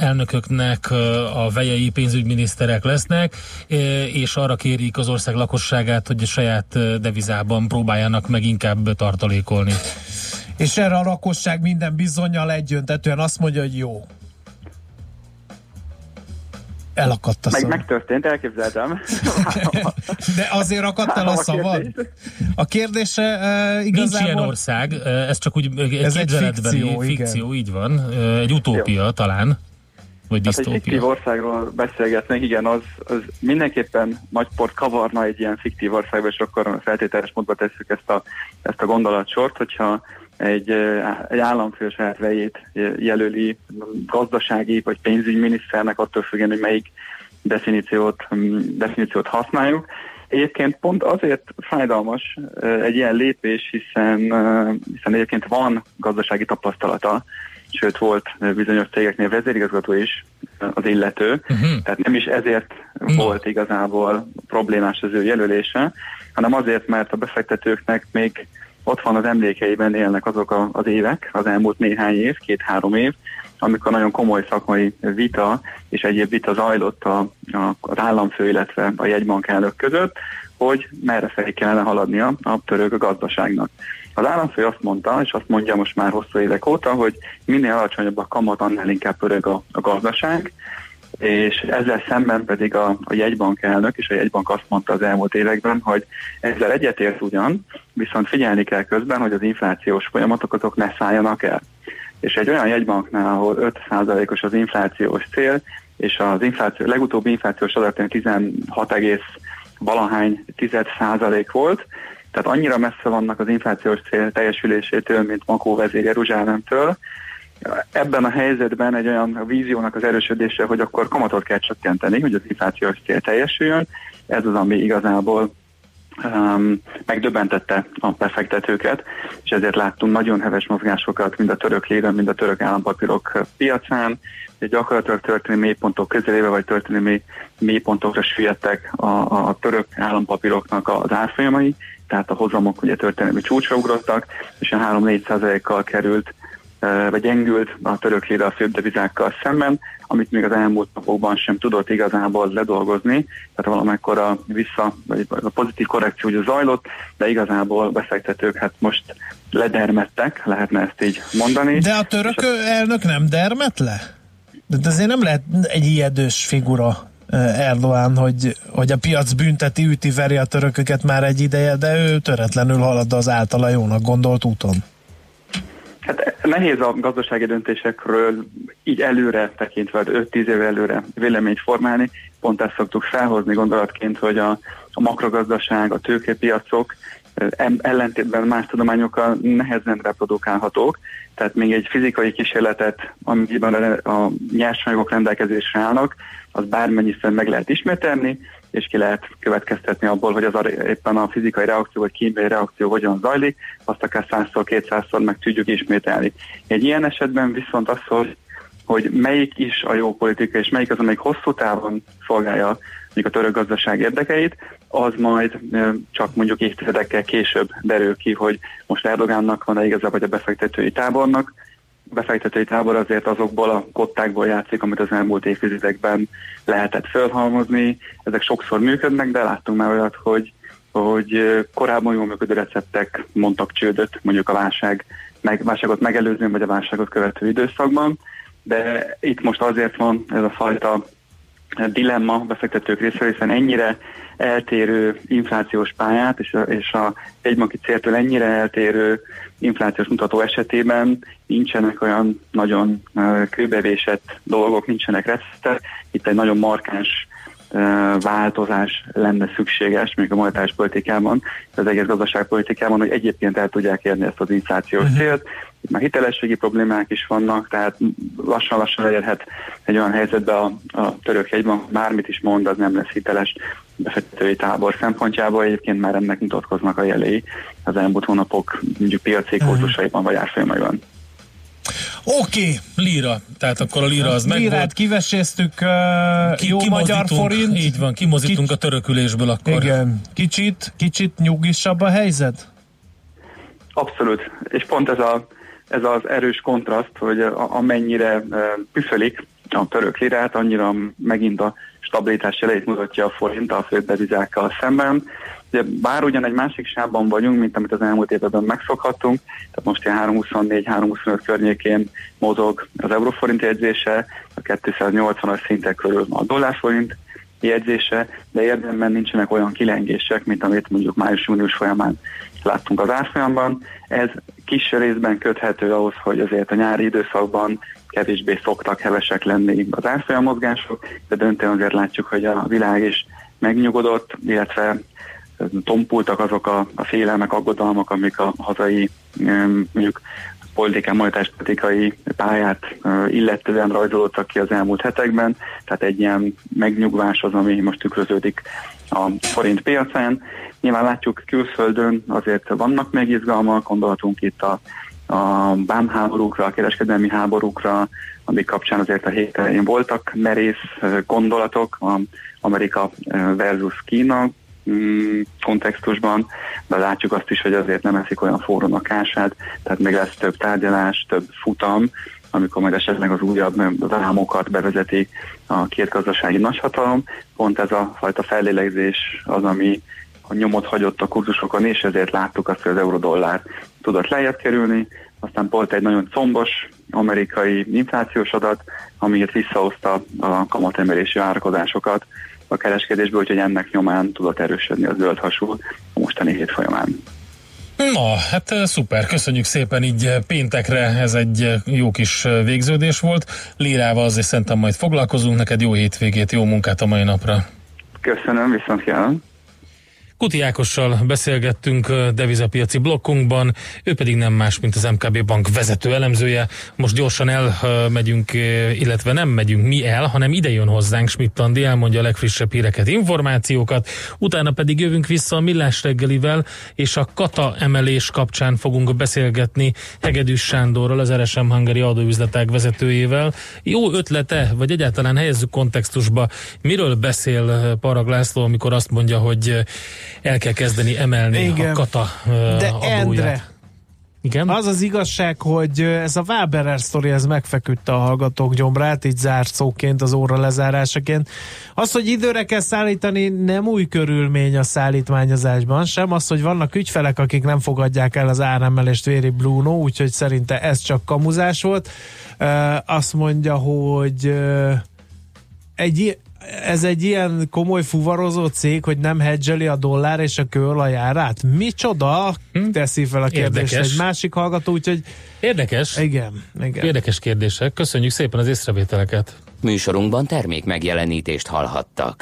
elnököknek a vejei pénzügyminiszterek lesznek, és arra kérik az ország lakosságát, hogy a saját devizában próbáljanak meg inkább tartalékolni. És erre a lakosság minden bizonyal egyöntetően azt mondja, hogy jó. Elakadt a Meg, szava. megtörtént, elképzeltem. De azért akadt el a szavad. A kérdése uh, Nincs igazából... ilyen ország, eh, ez csak úgy egy Ez egy fikció, igen. fikció, így van. Egy utópia talán, vagy Tehát egy fiktív országról beszélgetnek, igen, az, az mindenképpen nagy port kavarna egy ilyen fiktív országba, és akkor a feltételes módba tesszük ezt a, ezt a gondolatsort, hogyha egy, egy államfő saját vejét jelöli gazdasági vagy pénzügyminiszternek, attól függően, hogy melyik definíciót, definíciót használjuk. Egyébként pont azért fájdalmas egy ilyen lépés, hiszen, hiszen egyébként van gazdasági tapasztalata, sőt volt bizonyos cégeknél vezérigazgató is az illető, uh-huh. tehát nem is ezért volt igazából problémás az ő jelölése, hanem azért, mert a befektetőknek még ott van az emlékeiben élnek azok a, az évek, az elmúlt néhány év, két-három év, amikor nagyon komoly szakmai vita és egyéb vita zajlott a, a, az államfő, illetve a jegybank elnök között, hogy merre felé kellene haladnia a török gazdaságnak. Az államfő azt mondta, és azt mondja most már hosszú évek óta, hogy minél alacsonyabb a kamat, annál inkább pörög a, a gazdaság, és ezzel szemben pedig a, a jegybank elnök és a jegybank azt mondta az elmúlt években, hogy ezzel egyetért ugyan, viszont figyelni kell közben, hogy az inflációs folyamatok azok ne szálljanak el. És egy olyan jegybanknál, ahol 5%-os az inflációs cél, és az infláció, legutóbbi inflációs adat 16, valahány 10 százalék volt, tehát annyira messze vannak az inflációs cél teljesülésétől, mint Makó vezér Jeruzsálemtől. Ebben a helyzetben egy olyan víziónak az erősödése, hogy akkor kamatot kell csökkenteni, hogy az inflációs cél teljesüljön. Ez az, ami igazából um, megdöbbentette a befektetőket, és ezért láttunk nagyon heves mozgásokat, mind a török léren, mind a török állampapírok piacán, és gyakorlatilag történelmi mélypontok közelébe, vagy történelmi mély, mélypontokra süllyedtek a, a török állampapíroknak az árfolyamai, tehát a hozamok ugye történelmi csúcsra ugrottak, és a 3-4 százalékkal került vagy gyengült a török lira a főbb devizákkal szemben, amit még az elmúlt napokban sem tudott igazából ledolgozni, tehát valamekkor a vissza, vagy a pozitív korrekció ugye zajlott, de igazából befektetők hát most ledermettek, lehetne ezt így mondani. De a török elnök nem dermet le? De azért nem lehet egy ijedős figura Erdoğan, hogy, hogy a piac bünteti, üti, veri a törököket már egy ideje, de ő töretlenül halad az általa jónak gondolt úton. Nehéz a gazdasági döntésekről így előre tekintve, 5-10 év előre véleményt formálni. Pont ezt szoktuk felhozni gondolatként, hogy a, a makrogazdaság, a tőkepiacok ellentétben más tudományokkal nehezen reprodukálhatók, tehát még egy fizikai kísérletet, amiben a nyersanyagok rendelkezésre állnak, az bármennyiszer meg lehet ismételni, és ki lehet következtetni abból, hogy az a, éppen a fizikai reakció vagy kémiai reakció hogyan zajlik, azt akár százszor, kétszázszor meg tudjuk ismételni. Egy ilyen esetben viszont az, hogy, hogy melyik is a jó politika, és melyik az, amelyik hosszú távon szolgálja mondjuk a török gazdaság érdekeit, az majd csak mondjuk évtizedekkel később derül ki, hogy most Erdogánnak van-e igazából, vagy a befektetői tábornak. Befektetői tábor azért azokból a kottákból játszik, amit az elmúlt évtizedekben lehetett felhalmozni. Ezek sokszor működnek, de láttunk már olyat, hogy, hogy korábban jól működő receptek mondtak csődöt, mondjuk a válság, meg, válságot megelőző, vagy a válságot követő időszakban. De itt most azért van ez a fajta dilemma befektetők részéről, hiszen ennyire eltérő inflációs pályát és a, és a egybanki céltől ennyire eltérő inflációs mutató esetében nincsenek olyan nagyon kőbevésett dolgok, nincsenek receptek. Itt egy nagyon markáns változás lenne szükséges, még a monetáris politikában, az egész gazdaságpolitikában, hogy egyébként el tudják érni ezt az inflációs uh-huh. Itt már hitelességi problémák is vannak, tehát lassan-lassan elérhet egy olyan helyzetbe a, a török jegyban, bármit is mond, az nem lesz hiteles befektetői tábor szempontjából. Egyébként már ennek mutatkoznak a jelei az elmúlt hónapok mondjuk piaci kurzusaiban vagy árfolyamaiban. Oké. Okay. Lira, tehát akkor a lira az meg Lirát kiveséztük, uh, Ki, jó magyar forint. Így van, kimozítunk Kics... a törökülésből akkor. Igen, kicsit, kicsit nyugisabb a helyzet? Abszolút, és pont ez, a, ez az erős kontraszt, hogy amennyire püfölik a török lirát, annyira megint a stabilitás jeleit mutatja a forint a fődevizákkal szemben. Ugye, bár ugyan egy másik sávban vagyunk, mint amit az elmúlt években megszokhattunk, tehát most ilyen 324-325 környékén mozog az euróforint jegyzése, a 280-as szintek körül a dollárforint jegyzése, de érdemben nincsenek olyan kilengések, mint amit mondjuk május-június folyamán láttunk az árfolyamban. Ez kis részben köthető ahhoz, hogy azért a nyári időszakban kevésbé szoktak hevesek lenni az árfolyam mozgások, de döntően azért látjuk, hogy a világ is megnyugodott, illetve tompultak azok a, a félelmek, aggodalmak, amik a hazai mondjuk politikán, monetáris pályát illetően rajzolódtak ki az elmúlt hetekben, tehát egy ilyen megnyugvás az, ami most tükröződik a forint piacán. Nyilván látjuk külföldön azért vannak még izgalmak, gondolatunk itt a, a bámháborúkra, a kereskedelmi háborúkra, amik kapcsán azért a héten voltak merész gondolatok, a Amerika versus Kína Mm, kontextusban, de látjuk azt is, hogy azért nem eszik olyan forró a kását, tehát még lesz több tárgyalás, több futam, amikor majd esetleg az újabb vámokat bevezeti a két gazdasági nagyhatalom. Pont ez a fajta fellélegzés az, ami a nyomot hagyott a kurzusokon, és ezért láttuk azt, hogy az eurodollár tudott lejjebb kerülni. Aztán volt egy nagyon combos amerikai inflációs adat, amiért visszahozta a kamatemelési várakozásokat a kereskedésből, úgyhogy ennek nyomán tudott erősödni a zöld hasú a mostani hét folyamán. Na, hát szuper, köszönjük szépen így péntekre, ez egy jó kis végződés volt. Lírával azért szerintem majd foglalkozunk, neked jó hétvégét, jó munkát a mai napra. Köszönöm, viszont kívánom. Kuti Ákossal beszélgettünk devizapiaci blokkunkban, ő pedig nem más, mint az MKB bank vezető elemzője. Most gyorsan elmegyünk, illetve nem megyünk mi el, hanem ide jön hozzánk Schmidt Andi, elmondja a legfrissebb híreket, információkat, utána pedig jövünk vissza a Millás reggelivel, és a kata emelés kapcsán fogunk beszélgetni Hegedűs Sándorral, az RSM Hungary adóüzletek vezetőjével. Jó ötlete, vagy egyáltalán helyezzük kontextusba, miről beszél Parag László, amikor azt mondja, hogy el kell kezdeni emelni Igen. a kata De adóját. Endre, igen? Az az igazság, hogy ez a Waberer sztori, ez megfeküdte a hallgatók gyomrát, így zárt szóként, az óra lezárásaként. Az, hogy időre kell szállítani, nem új körülmény a szállítmányozásban, sem az, hogy vannak ügyfelek, akik nem fogadják el az áremelést Véri Bruno, úgyhogy szerinte ez csak kamuzás volt. Azt mondja, hogy egy, ez egy ilyen komoly fuvarozó cég, hogy nem hedgeli a dollár és a kőolajárát? Micsoda? Hm? Teszi fel a kérdést Érdekes. egy másik hallgató, úgyhogy... Érdekes. Igen, igen. Érdekes kérdések. Köszönjük szépen az észrevételeket. Műsorunkban termék megjelenítést hallhattak.